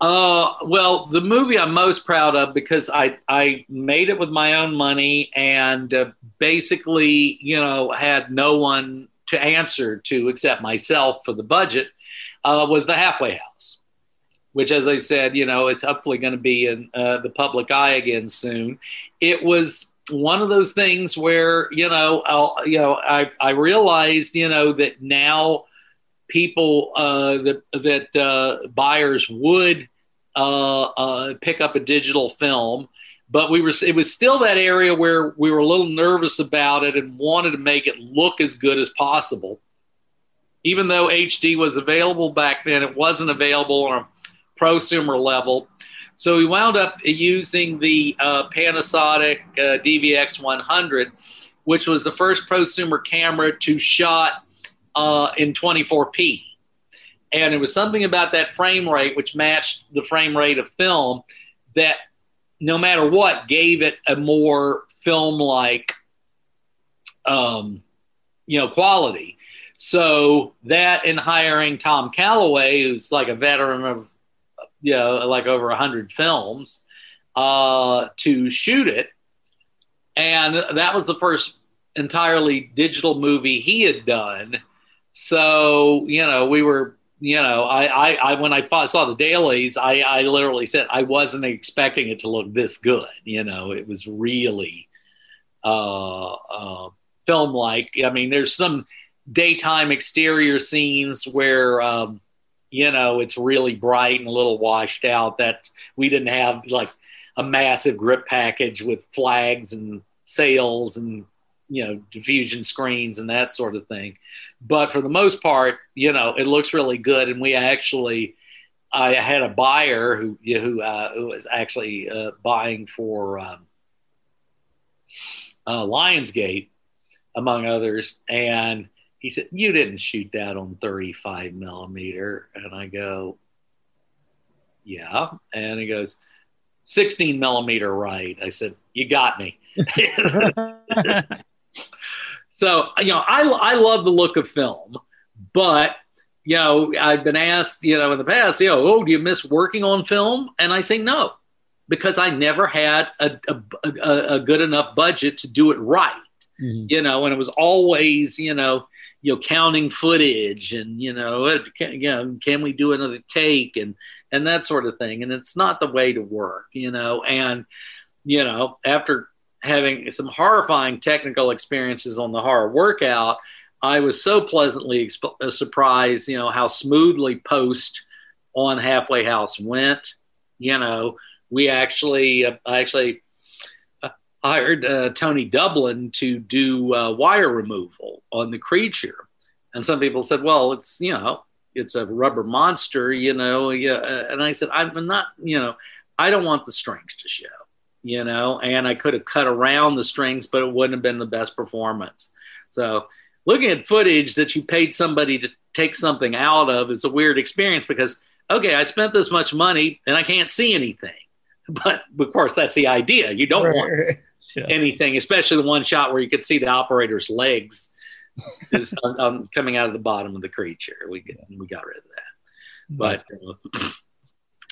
Uh, well, the movie I'm most proud of because I I made it with my own money and uh, basically, you know, had no one to answer to except myself for the budget. Uh, was the Halfway House, which, as I said, you know, is hopefully going to be in uh, the public eye again soon. It was one of those things where you know, I'll, you know, I I realized, you know, that now people uh, that that uh, buyers would uh, uh, pick up a digital film, but we were it was still that area where we were a little nervous about it and wanted to make it look as good as possible. Even though HD was available back then, it wasn't available on prosumer level. So we wound up using the uh, Panasonic uh, DVX 100, which was the first prosumer camera to shot uh, in 24p. And it was something about that frame rate, which matched the frame rate of film, that no matter what, gave it a more film like, um, you know, quality. So that in hiring Tom Callaway, who's like a veteran of, you know, like over 100 films, uh, to shoot it. And that was the first entirely digital movie he had done. So, you know, we were you know, I, I, I when I saw the dailies, I, I literally said I wasn't expecting it to look this good. You know, it was really uh, uh, film like. I mean, there's some daytime exterior scenes where um, you know it's really bright and a little washed out. That we didn't have like a massive grip package with flags and sails and you know diffusion screens and that sort of thing. But for the most part, you know, it looks really good, and we actually. I had a buyer who who, uh, who was actually uh, buying for um, uh, Lionsgate, among others, and he said, "You didn't shoot that on 35 millimeter," and I go, "Yeah," and he goes, "16 millimeter, right?" I said, "You got me." so you know, I I love the look of film, but you know, I've been asked, you know, in the past, you know, oh, do you miss working on film? And I say no, because I never had a, a, a, a good enough budget to do it right. Mm-hmm. You know, and it was always, you know, you know, counting footage and you know, can, you know, can we do another take and and that sort of thing. And it's not the way to work, you know. And you know, after having some horrifying technical experiences on the horror workout, I was so pleasantly exp- uh, surprised, you know, how smoothly post on Halfway House went. You know, we actually, uh, I actually hired uh, Tony Doublin to do uh, wire removal on the creature, and some people said, "Well, it's you know, it's a rubber monster," you know. Yeah, uh, and I said, "I'm not, you know, I don't want the strings to show." You know, and I could have cut around the strings, but it wouldn't have been the best performance. So looking at footage that you paid somebody to take something out of is a weird experience because okay, I spent this much money and I can't see anything. But of course, that's the idea. You don't right. want yeah. anything, especially the one shot where you could see the operator's legs is um, um, coming out of the bottom of the creature. We we got rid of that. But uh,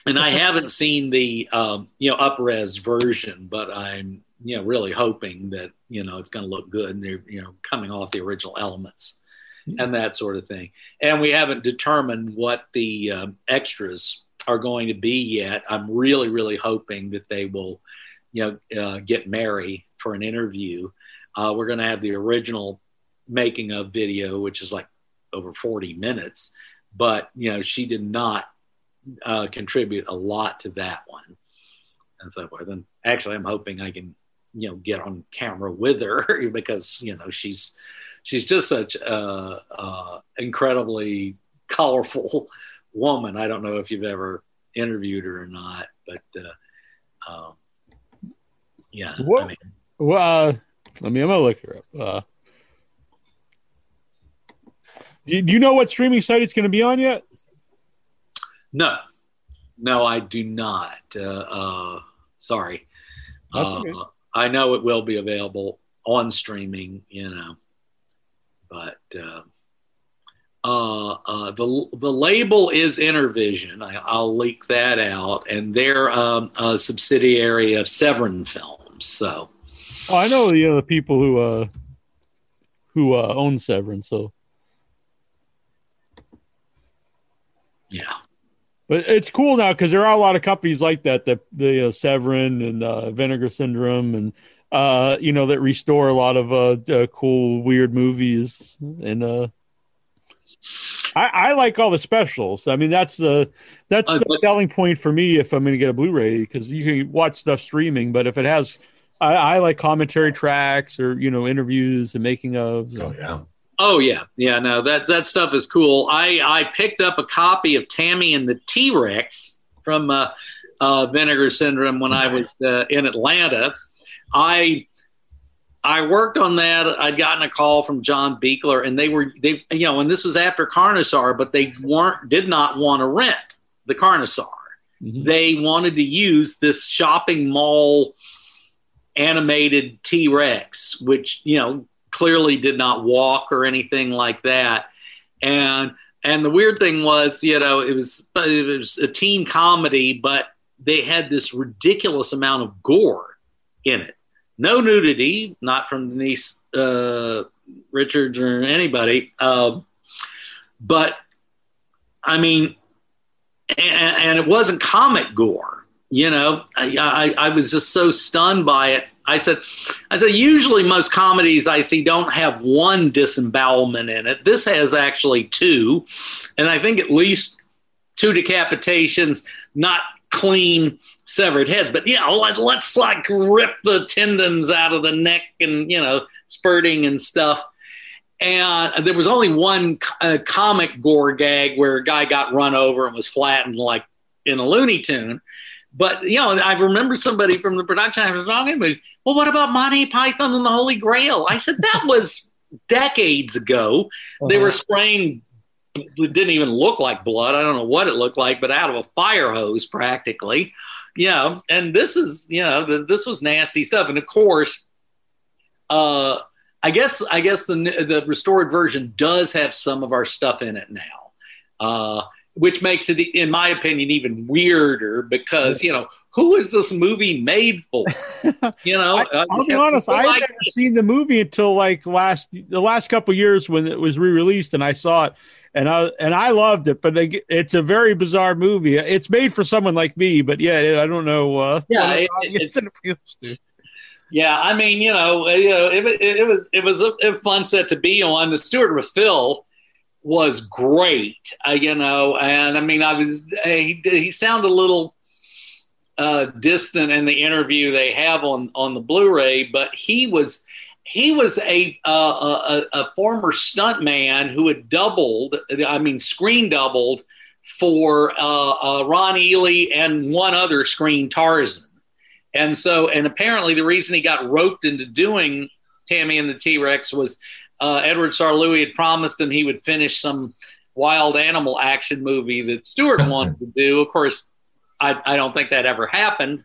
and I haven't seen the um, you know upres version, but I'm you know really hoping that you know it's going to look good and they're you know coming off the original elements mm-hmm. and that sort of thing and we haven't determined what the um, extras are going to be yet i'm really really hoping that they will you know uh, get mary for an interview uh, we're going to have the original making of video which is like over 40 minutes but you know she did not uh, contribute a lot to that one and so forth and actually i'm hoping i can you know get on camera with her because you know she's she's just such a, incredibly colorful woman. I don't know if you've ever interviewed her or not, but uh, um, yeah. What, I mean, well, uh, I mean, I'm gonna look her up. Uh, do, do you know what streaming site it's going to be on yet? No, no, I do not. Uh, uh, sorry. That's okay. Uh, I know it will be available on streaming, you know, but uh, uh, uh, the the label is Intervision. I, will leak that out, and they're um, a subsidiary of Severin Films. So, oh, I know the other people who uh, who uh, own Severin. So, yeah, but it's cool now because there are a lot of companies like that, that the uh, Severin and uh, Vinegar Syndrome, and uh, you know that restore a lot of uh, uh cool, weird movies. And uh, I, I, like all the specials. I mean, that's the that's uh, the selling point for me if I'm going to get a Blu-ray because you can watch stuff streaming, but if it has, I, I, like commentary tracks or you know interviews and making of. Oh yeah. Oh yeah, yeah. No, that that stuff is cool. I I picked up a copy of Tammy and the T Rex from uh, uh, Vinegar Syndrome when I was uh, in Atlanta. I I worked on that. I'd gotten a call from John Buechler, and they were they you know, and this was after Carnosaur, but they weren't did not want to rent the Carnosaur. Mm-hmm. They wanted to use this shopping mall animated T Rex, which you know clearly did not walk or anything like that. And and the weird thing was, you know, it was it was a teen comedy, but they had this ridiculous amount of gore in it. No nudity, not from Denise uh, Richards or anybody, uh, but I mean, and, and, it wasn't comic gore. you know, I, I, I was just so stunned by it. I said, I said, usually most comedies I see don't have one disembowelment in it. This has actually two, and I think at least two decapitations, not clean severed heads. But yeah, let, let's like rip the tendons out of the neck and you know, spurting and stuff. And there was only one uh, comic gore gag where a guy got run over and was flattened like in a Looney Tune. But you know, I remember somebody from the production I was talking about. Well, what about Monty Python and the Holy Grail? I said that was decades ago. Uh-huh. They were spraying. It didn't even look like blood. I don't know what it looked like, but out of a fire hose, practically. Yeah, and this is you know this was nasty stuff, and of course, uh, I guess I guess the the restored version does have some of our stuff in it now. Uh, which makes it, in my opinion, even weirder because you know who is this movie made for? You know, I, will be honest, I had never seen the movie until like last the last couple years when it was re-released, and I saw it, and I and I loved it. But they, it's a very bizarre movie. It's made for someone like me, but yeah, I don't know. Uh, yeah, it, it, it appeals to. Yeah, I mean, you know, you know it, it, it was it was a, a, fun set to be on. The Stewart Raffill was great, uh, you know, and I mean, I was he, he sounded a little uh, distant in the interview they have on on the Blu-ray, but he was he was a uh, a, a former stuntman who had doubled, I mean, screen doubled for uh, uh, Ron Ely and one other screen Tarzan. And so, and apparently, the reason he got roped into doing Tammy and the T Rex was uh, Edward Sarlui had promised him he would finish some wild animal action movie that Stewart wanted to do. Of course, I, I don't think that ever happened.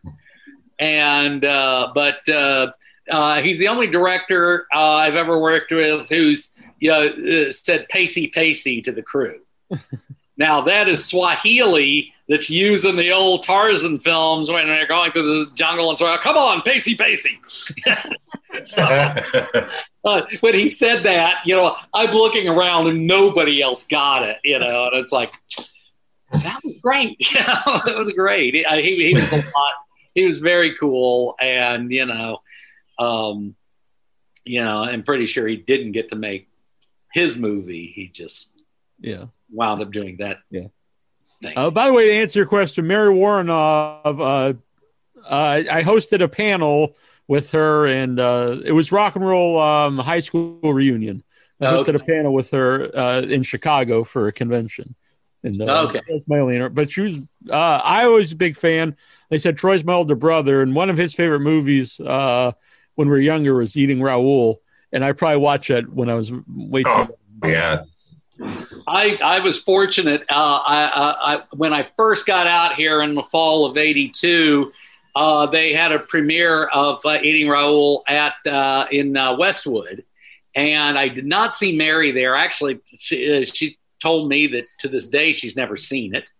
And uh, but uh, he's the only director uh, I've ever worked with who's you know uh, said "pacey pacey" to the crew. now that is Swahili that's used in the old Tarzan films when they're going through the jungle and so on. come on, pacey, pacey. so, uh, when he said that, you know, I'm looking around and nobody else got it, you know, and it's like, that was great. You know, it was great. He, he, he was a lot, he was very cool. And, you know, um, you know, I'm pretty sure he didn't get to make his movie. He just, yeah, wound up doing that. Yeah. Uh, by the way, to answer your question, Mary Woronov, uh, uh, I hosted a panel with her, and uh, it was rock and roll um, high school reunion. I hosted okay. a panel with her uh, in Chicago for a convention. And uh, okay. that's my only, but she was. I was a big fan. They said Troy's my older brother, and one of his favorite movies when we were younger was Eating Raoul, and I probably watched it when I was way too. Oh, yeah, I, I was fortunate. Uh, I, I, when I first got out here in the fall of '82, uh, they had a premiere of uh, Eating Raoul at uh, in uh, Westwood, and I did not see Mary there. Actually, she, uh, she told me that to this day she's never seen it.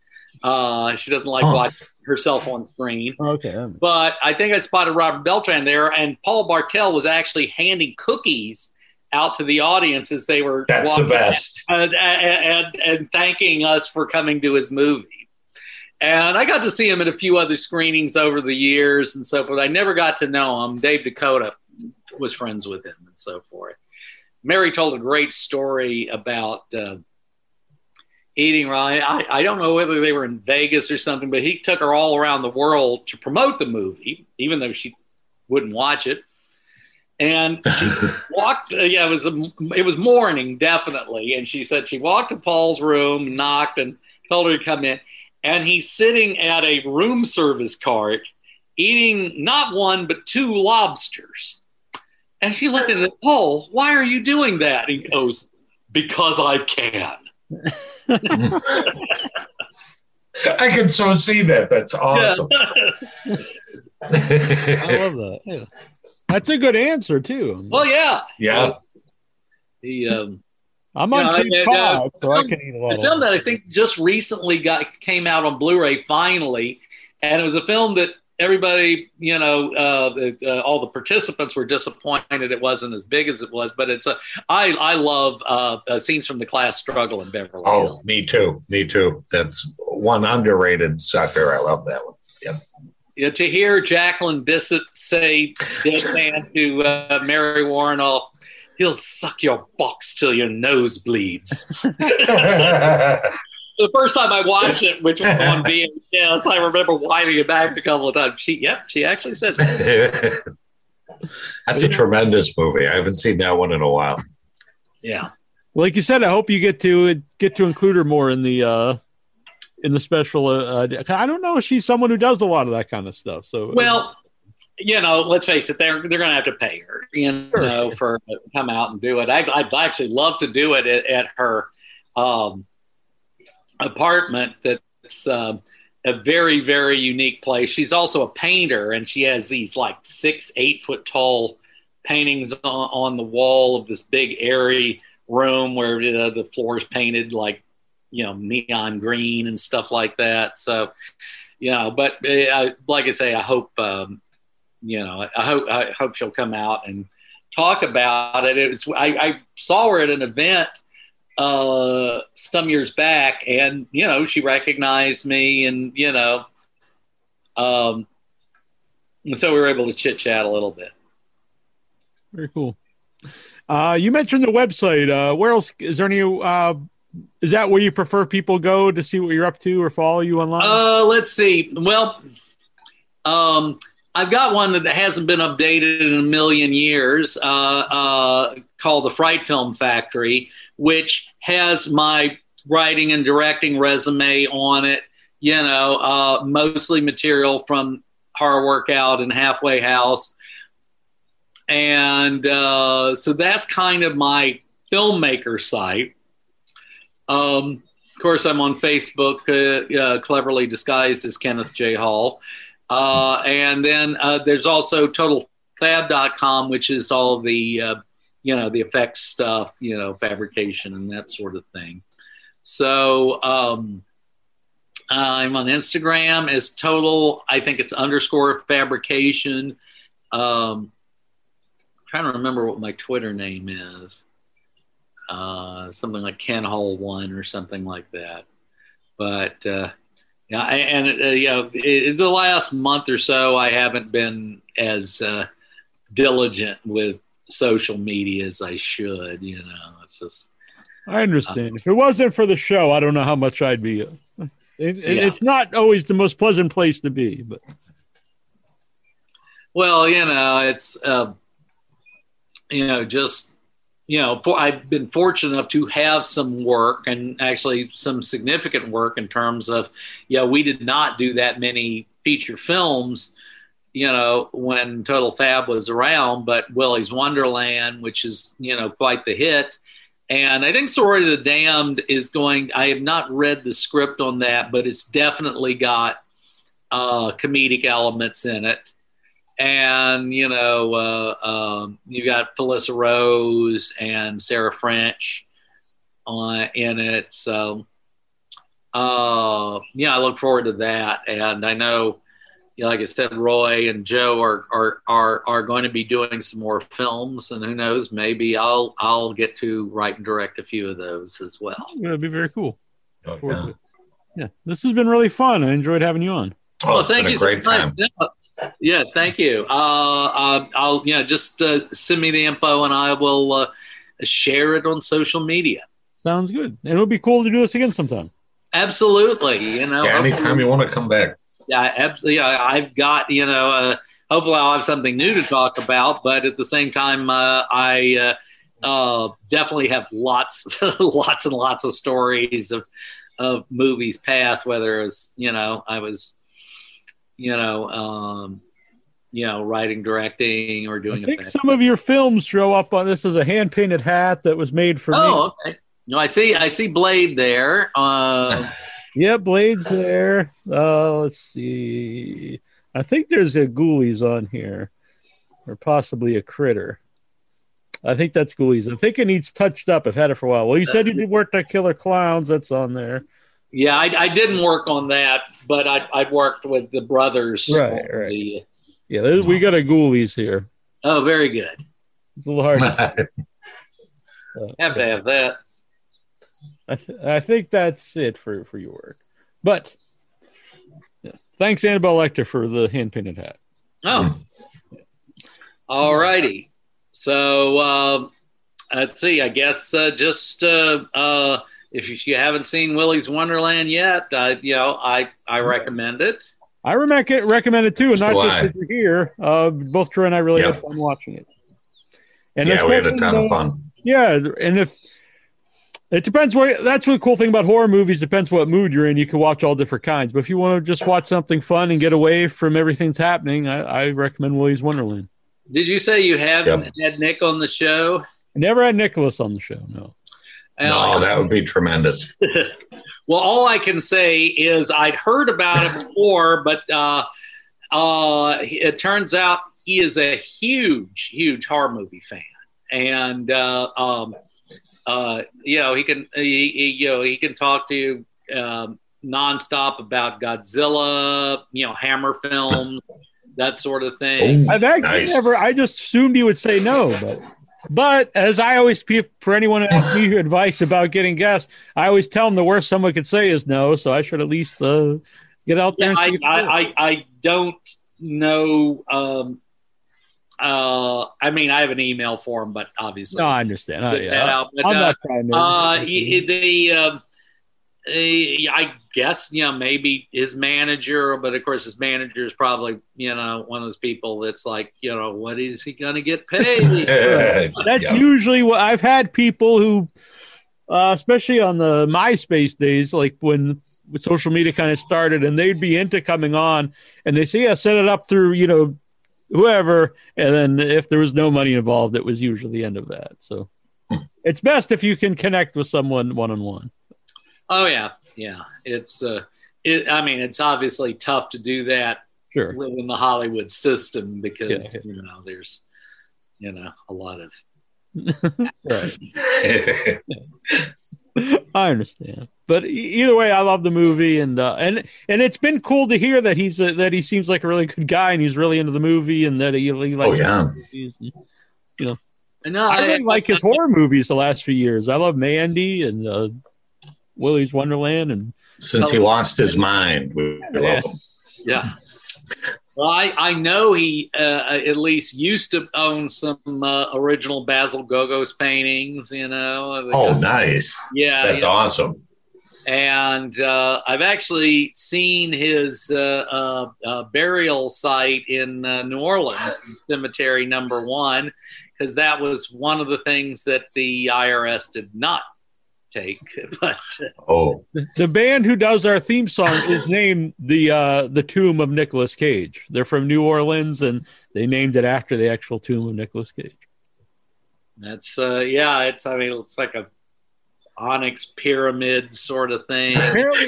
She doesn't like oh. watching herself on screen. Okay, but I think I spotted Robert Beltran there, and Paul Bartel was actually handing cookies out to the audience as they were that's the best. and, and, and, thanking us for coming to his movie. And i got to see him at a few other screenings over the years and so forth. I never got to know him. Dave DeCoteau was friends with him and so forth. Mary told a great story about uh, Eating Raoul I, I don't know whether they were in vegas or something but he took her all around the world to promote the movie even though she wouldn't watch it and she walked. Uh, yeah, it was a, it was morning definitely, and she said she walked to Paul's room, knocked, and told her to come in. And he's sitting at a room service cart, eating not one but two lobsters. And she looked at him, Paul, why are you doing that? He goes, because I can. I can so see that. That's awesome. Yeah. I love that. Yeah. That's a good answer too. Well, yeah, yeah. The um, I'm on you know, uh, so I can eat a lot. A film that I think just recently got came out on Blu-ray finally, and it was a film that everybody, you know, uh, uh, all the participants were disappointed it wasn't as big as it was. But it's a I I love uh, scenes from the class struggle in Beverly. Oh, Hills. me too, me too. That's one underrated sucker. I love that one. Yep. Yeah, to hear Jacqueline Bisset say "dead man" to uh, Mary Woronov, all he'll suck your box till your nose bleeds. the first time I watched it, which was on VHS, I remember winding it back a couple of times. She, yep, she actually said that. That's a tremendous movie. I haven't seen that one in a while. Yeah. Like you said, I hope you get to get to include her more in the uh, in the special. Uh, I don't know if she's someone who does a lot of that kind of stuff. So well, you know, let's face it, they're they're going to have to pay her, you sure. know, for come out and do it. I, would actually love to do it at, at her um, apartment. That's uh, a very very unique place. She's also a painter, and she has these like six eight foot tall paintings on, on the wall of this big airy room where you know, the floor is painted like you know neon green and stuff like that. So you know, but uh, like I say, I hope um, you know, I hope I hope she'll come out and talk about it. It was I, I saw her at an event uh, some years back, and you know, she recognized me, and you know, um, and so we were able to chit chat a little bit. Very cool. Uh, you mentioned the website. Uh, where else is there any? Uh, is that where you prefer people go to see what you're up to or follow you online? Uh, let's see. Well, um, I've got one that hasn't been updated in a million years, uh, uh, called the Fright Film Factory, which has my writing and directing resume on it. You know, uh, mostly material from Horror Workout and Halfway House, and uh, so that's kind of my filmmaker site. Um, of course, I'm on Facebook, uh, cleverly disguised as Kenneth J. Hall. Uh, and then uh, there's also totalfab.com, which is all the, uh, you know, the effects stuff, you know, fabrication and that sort of thing. So um, I'm on Instagram as total, I think it's underscore fabrication. Um, I'm trying to remember what my Twitter name is. Uh, something like Ken Hall One or something like that. But uh, yeah, and uh, you know, in the last month or so, I haven't been as uh, diligent with social media as I should. You know, it's just. I understand. Uh, if it wasn't for the show, I don't know how much I'd be. Uh, it, yeah. It's not always the most pleasant place to be, but. Well, you know, it's uh, you know just you know, I've been fortunate enough to have some work and actually some significant work in terms of, yeah, we did not do that many feature films, you know, when Total Fab was around, but Willy's Wonderland, which is, you know, quite the hit. And I think Sorority of the Damned is going, I have not read the script on that, but it's definitely got uh, comedic elements in it and you know uh, um, you got Felissa Rose and Sarah French on in it. So uh, yeah, I look forward to that, and I know. You know, like I said, Roy and Joe are, are are are going to be doing some more films, and who knows, maybe I'll I'll get to write and direct a few of those as well. Yeah, that'd be very cool. Oh, yeah. yeah. this has been really fun. I enjoyed having you on. Oh, well, thank you. Great so time. Yeah, thank you. Uh, uh, I'll yeah, just uh, send me the info and I will uh, share it on social media. Sounds good. And it would be cool to do this again sometime. Absolutely. You know, yeah, anytime you want to come back. Yeah, absolutely. Yeah, I've got you know. Uh, hopefully, I'll have something new to talk about. But at the same time, uh, I definitely have lots, lots and lots of stories of of movies past. Whether it was you know I was you know, um, you know, writing, directing, or doing. I think some of your films show up on this as a hand painted hat that was made for oh, me. Oh, okay. No, I see. I see Blade there. Uh, yeah, Blade's there. Uh, let's see. I think there's a Ghoulies on here, or possibly a Critter. I think that's Ghoulies. I think it needs touched up. I've had it for a while. Well, you said you did work on Killer Klowns. That's on there. Yeah, I, I, didn't work on that, but I, I worked with the brothers. Right, right. The, yeah, we got a Ghoulies here. Oh, very good. It's a little hard. To uh, have to have that. I, th- I think that's it for, for your work. But Yeah. Thanks, Annabelle Lecter, for the hand painted hat. Oh, all righty. So uh, let's see. I guess uh, just uh, uh, if you haven't seen Willy's Wonderland yet, uh, you know I I recommend it. I recommend recommend it too, and not So just I- because you're here. Uh, both Drew and I really Yeah. had fun watching it. And yeah, we had a especially, ton of fun. Yeah, and if it depends what that's what the cool thing about horror movies depends what mood you're in. You can watch all different kinds, but if you want to just watch something fun and get away from everything that's happening, I, I recommend Willy's Wonderland. Did you say you haven't had Nick on the show? I never had Nicholas on the show. No, No, that would be tremendous. Well, all I can say is I'd heard about it before, but uh, uh, it turns out he is a huge, huge horror movie fan, and uh, um, uh, you know he can he, he, you know he can talk to you um, nonstop about Godzilla, you know Hammer films, that sort of thing. Oh, I've actually nice. never. I just assumed he would say no, but but as I always for anyone who asks me advice about getting guests, I always tell them the worst someone could say is no. So I should at least uh, get out there. Yeah, and I, I. I, I don't know. Um, uh, I mean, I have an email for him, but obviously, no, I understand. Get yeah. out, but, I'm uh, not trying to. Uh, the um, I guess you know maybe his manager, but of course his manager is probably you know one of those people that's like you know what is he going to get paid? That's Yeah. usually what I've had people who, uh, especially on the MySpace days, like when when social media kind of started, and they'd be into coming on, and they say, "Yeah, set it up through you know whoever," and then if there was no money involved, it was usually the end of that. So it's best if you can connect with someone one on one. Oh yeah, yeah. It's uh, it, I mean, it's obviously tough to do that Sure. within the Hollywood system because Yeah. you know there's you know a lot of Right. I understand, but e- either way, I love the movie, and uh, and and it's been cool to hear that he's a, that he seems like a really good guy, and he's really into the movie, and that he, he likes oh yeah. movies. And no, I really like his horror movies the last few years. I love Mandy and uh, Willy's Wonderland, and Since he lost his mind, we we love him. Yeah. Well, I, I know he uh, at least used to own some uh, original Basil Gogos paintings, you know. Oh, guy- nice. yeah. That's yeah. awesome. And uh, I've actually seen his uh, uh, uh, burial site in uh, New Orleans, Cemetery Number One, because that was one of the things that the IRS did not take. But Oh, the, the band who does our theme song is named the uh, the Tomb of Nicolas Cage. They're from New Orleans, and they named it after the actual tomb of Nicolas Cage. that's uh, yeah, it's I mean it's like a onyx pyramid sort of thing.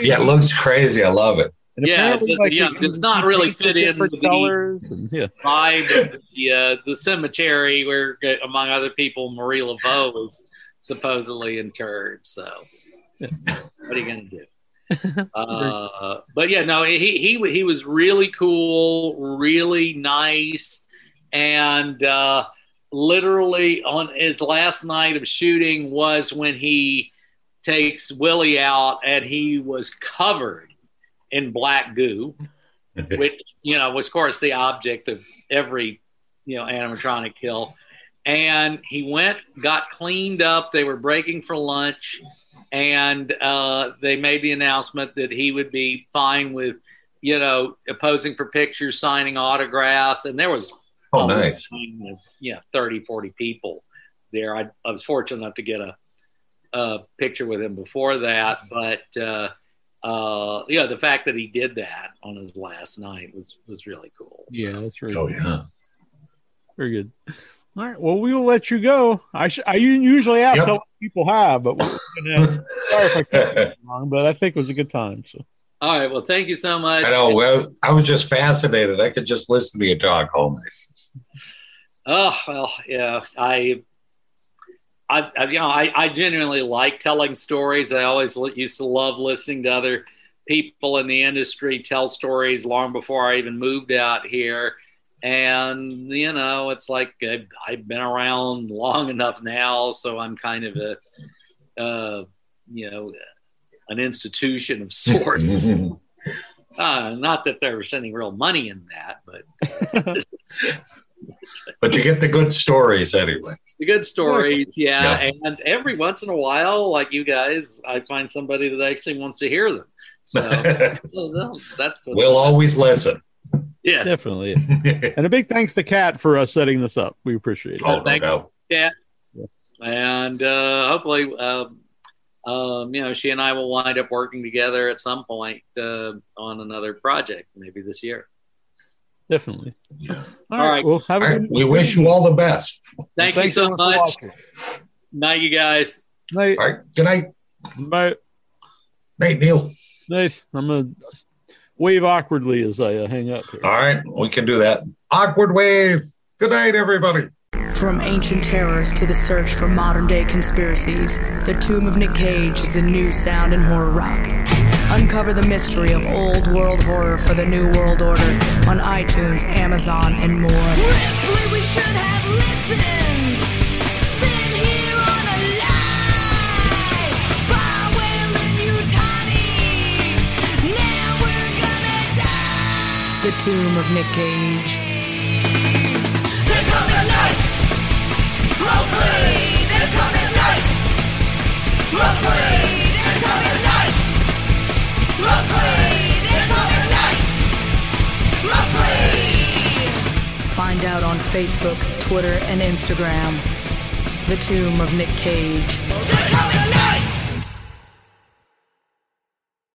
Yeah, it looks crazy. I love it. and Yeah, apparently, it- yeah, it- does not really fit in different with the- colors. And, yeah, vibe of the uh, the cemetery where, among other people, Marie Laveau was supposedly incurred. So, what are you gonna do? Uh, but yeah, no, he he he was really cool, really nice, and uh, literally on his last night of shooting was when he takes Willy out, and he was covered in black goo which you know was of course the object of every you know animatronic kill and he went got cleaned up they were breaking for lunch and uh, they made the announcement that he would be fine with you know posing for pictures signing autographs and there was Oh, nice. line of, yeah 30 40 people there I, I was fortunate enough to get a, a picture with him before that but uh, uh, yeah, the fact that he did that on his last night was was really cool. So, yeah, that's really Oh, yeah. very good. All right, well, we will let you go. I sh- I usually ask Yep. how many people have, but we're gonna sorry if I kept it wrong, but I think it was a good time. So All right. Well, thank you so much. I know. Well, I was just fascinated. I could just listen to you talk all night. Oh well, yeah. I, I, I you know, I, I genuinely like telling stories. I always li- used to love listening to other people in the industry tell stories long before I even moved out here. And you know, it's like I've, I've been around long enough now, so I'm kind of a, uh, you know, an institution of sorts. Uh, not that there's any real money in that, but but you get the good stories anyway. The good stories, yeah. yeah. And every once in a while, like you guys, I find somebody that actually wants to hear them. So that's we'll always listen. Yes, definitely. and a big thanks to Kat for us setting this up. We appreciate it. Oh, no doubt. Yeah. And uh, hopefully, um, um, you know, she and I will wind up working together at some point uh, on another project, maybe this year. Definitely. Yeah. All, all right. Well, have all right. We wish you all the best. Thank well, you so much. Night, you guys. Night. All right. Good night. Bye. Night, Neal. Night. I'm gonna wave awkwardly as I uh, hang up here. All right, we can do that. Awkward wave. Good night, everybody. From ancient terrors to the search for modern day conspiracies, The Tomb of Nick Cage is the new sound in horror rock. Uncover the mystery of old world horror for the new world order on iTunes, Amazon, and more. Ripley, we should have listened. The Tomb of Nick Cage. They're coming night. Mostly, they're coming night. Mostly, they're coming night. Mostly! They're coming night! Mostly! Find out on Facebook, Twitter, and Instagram. The Tomb of Nick Cage.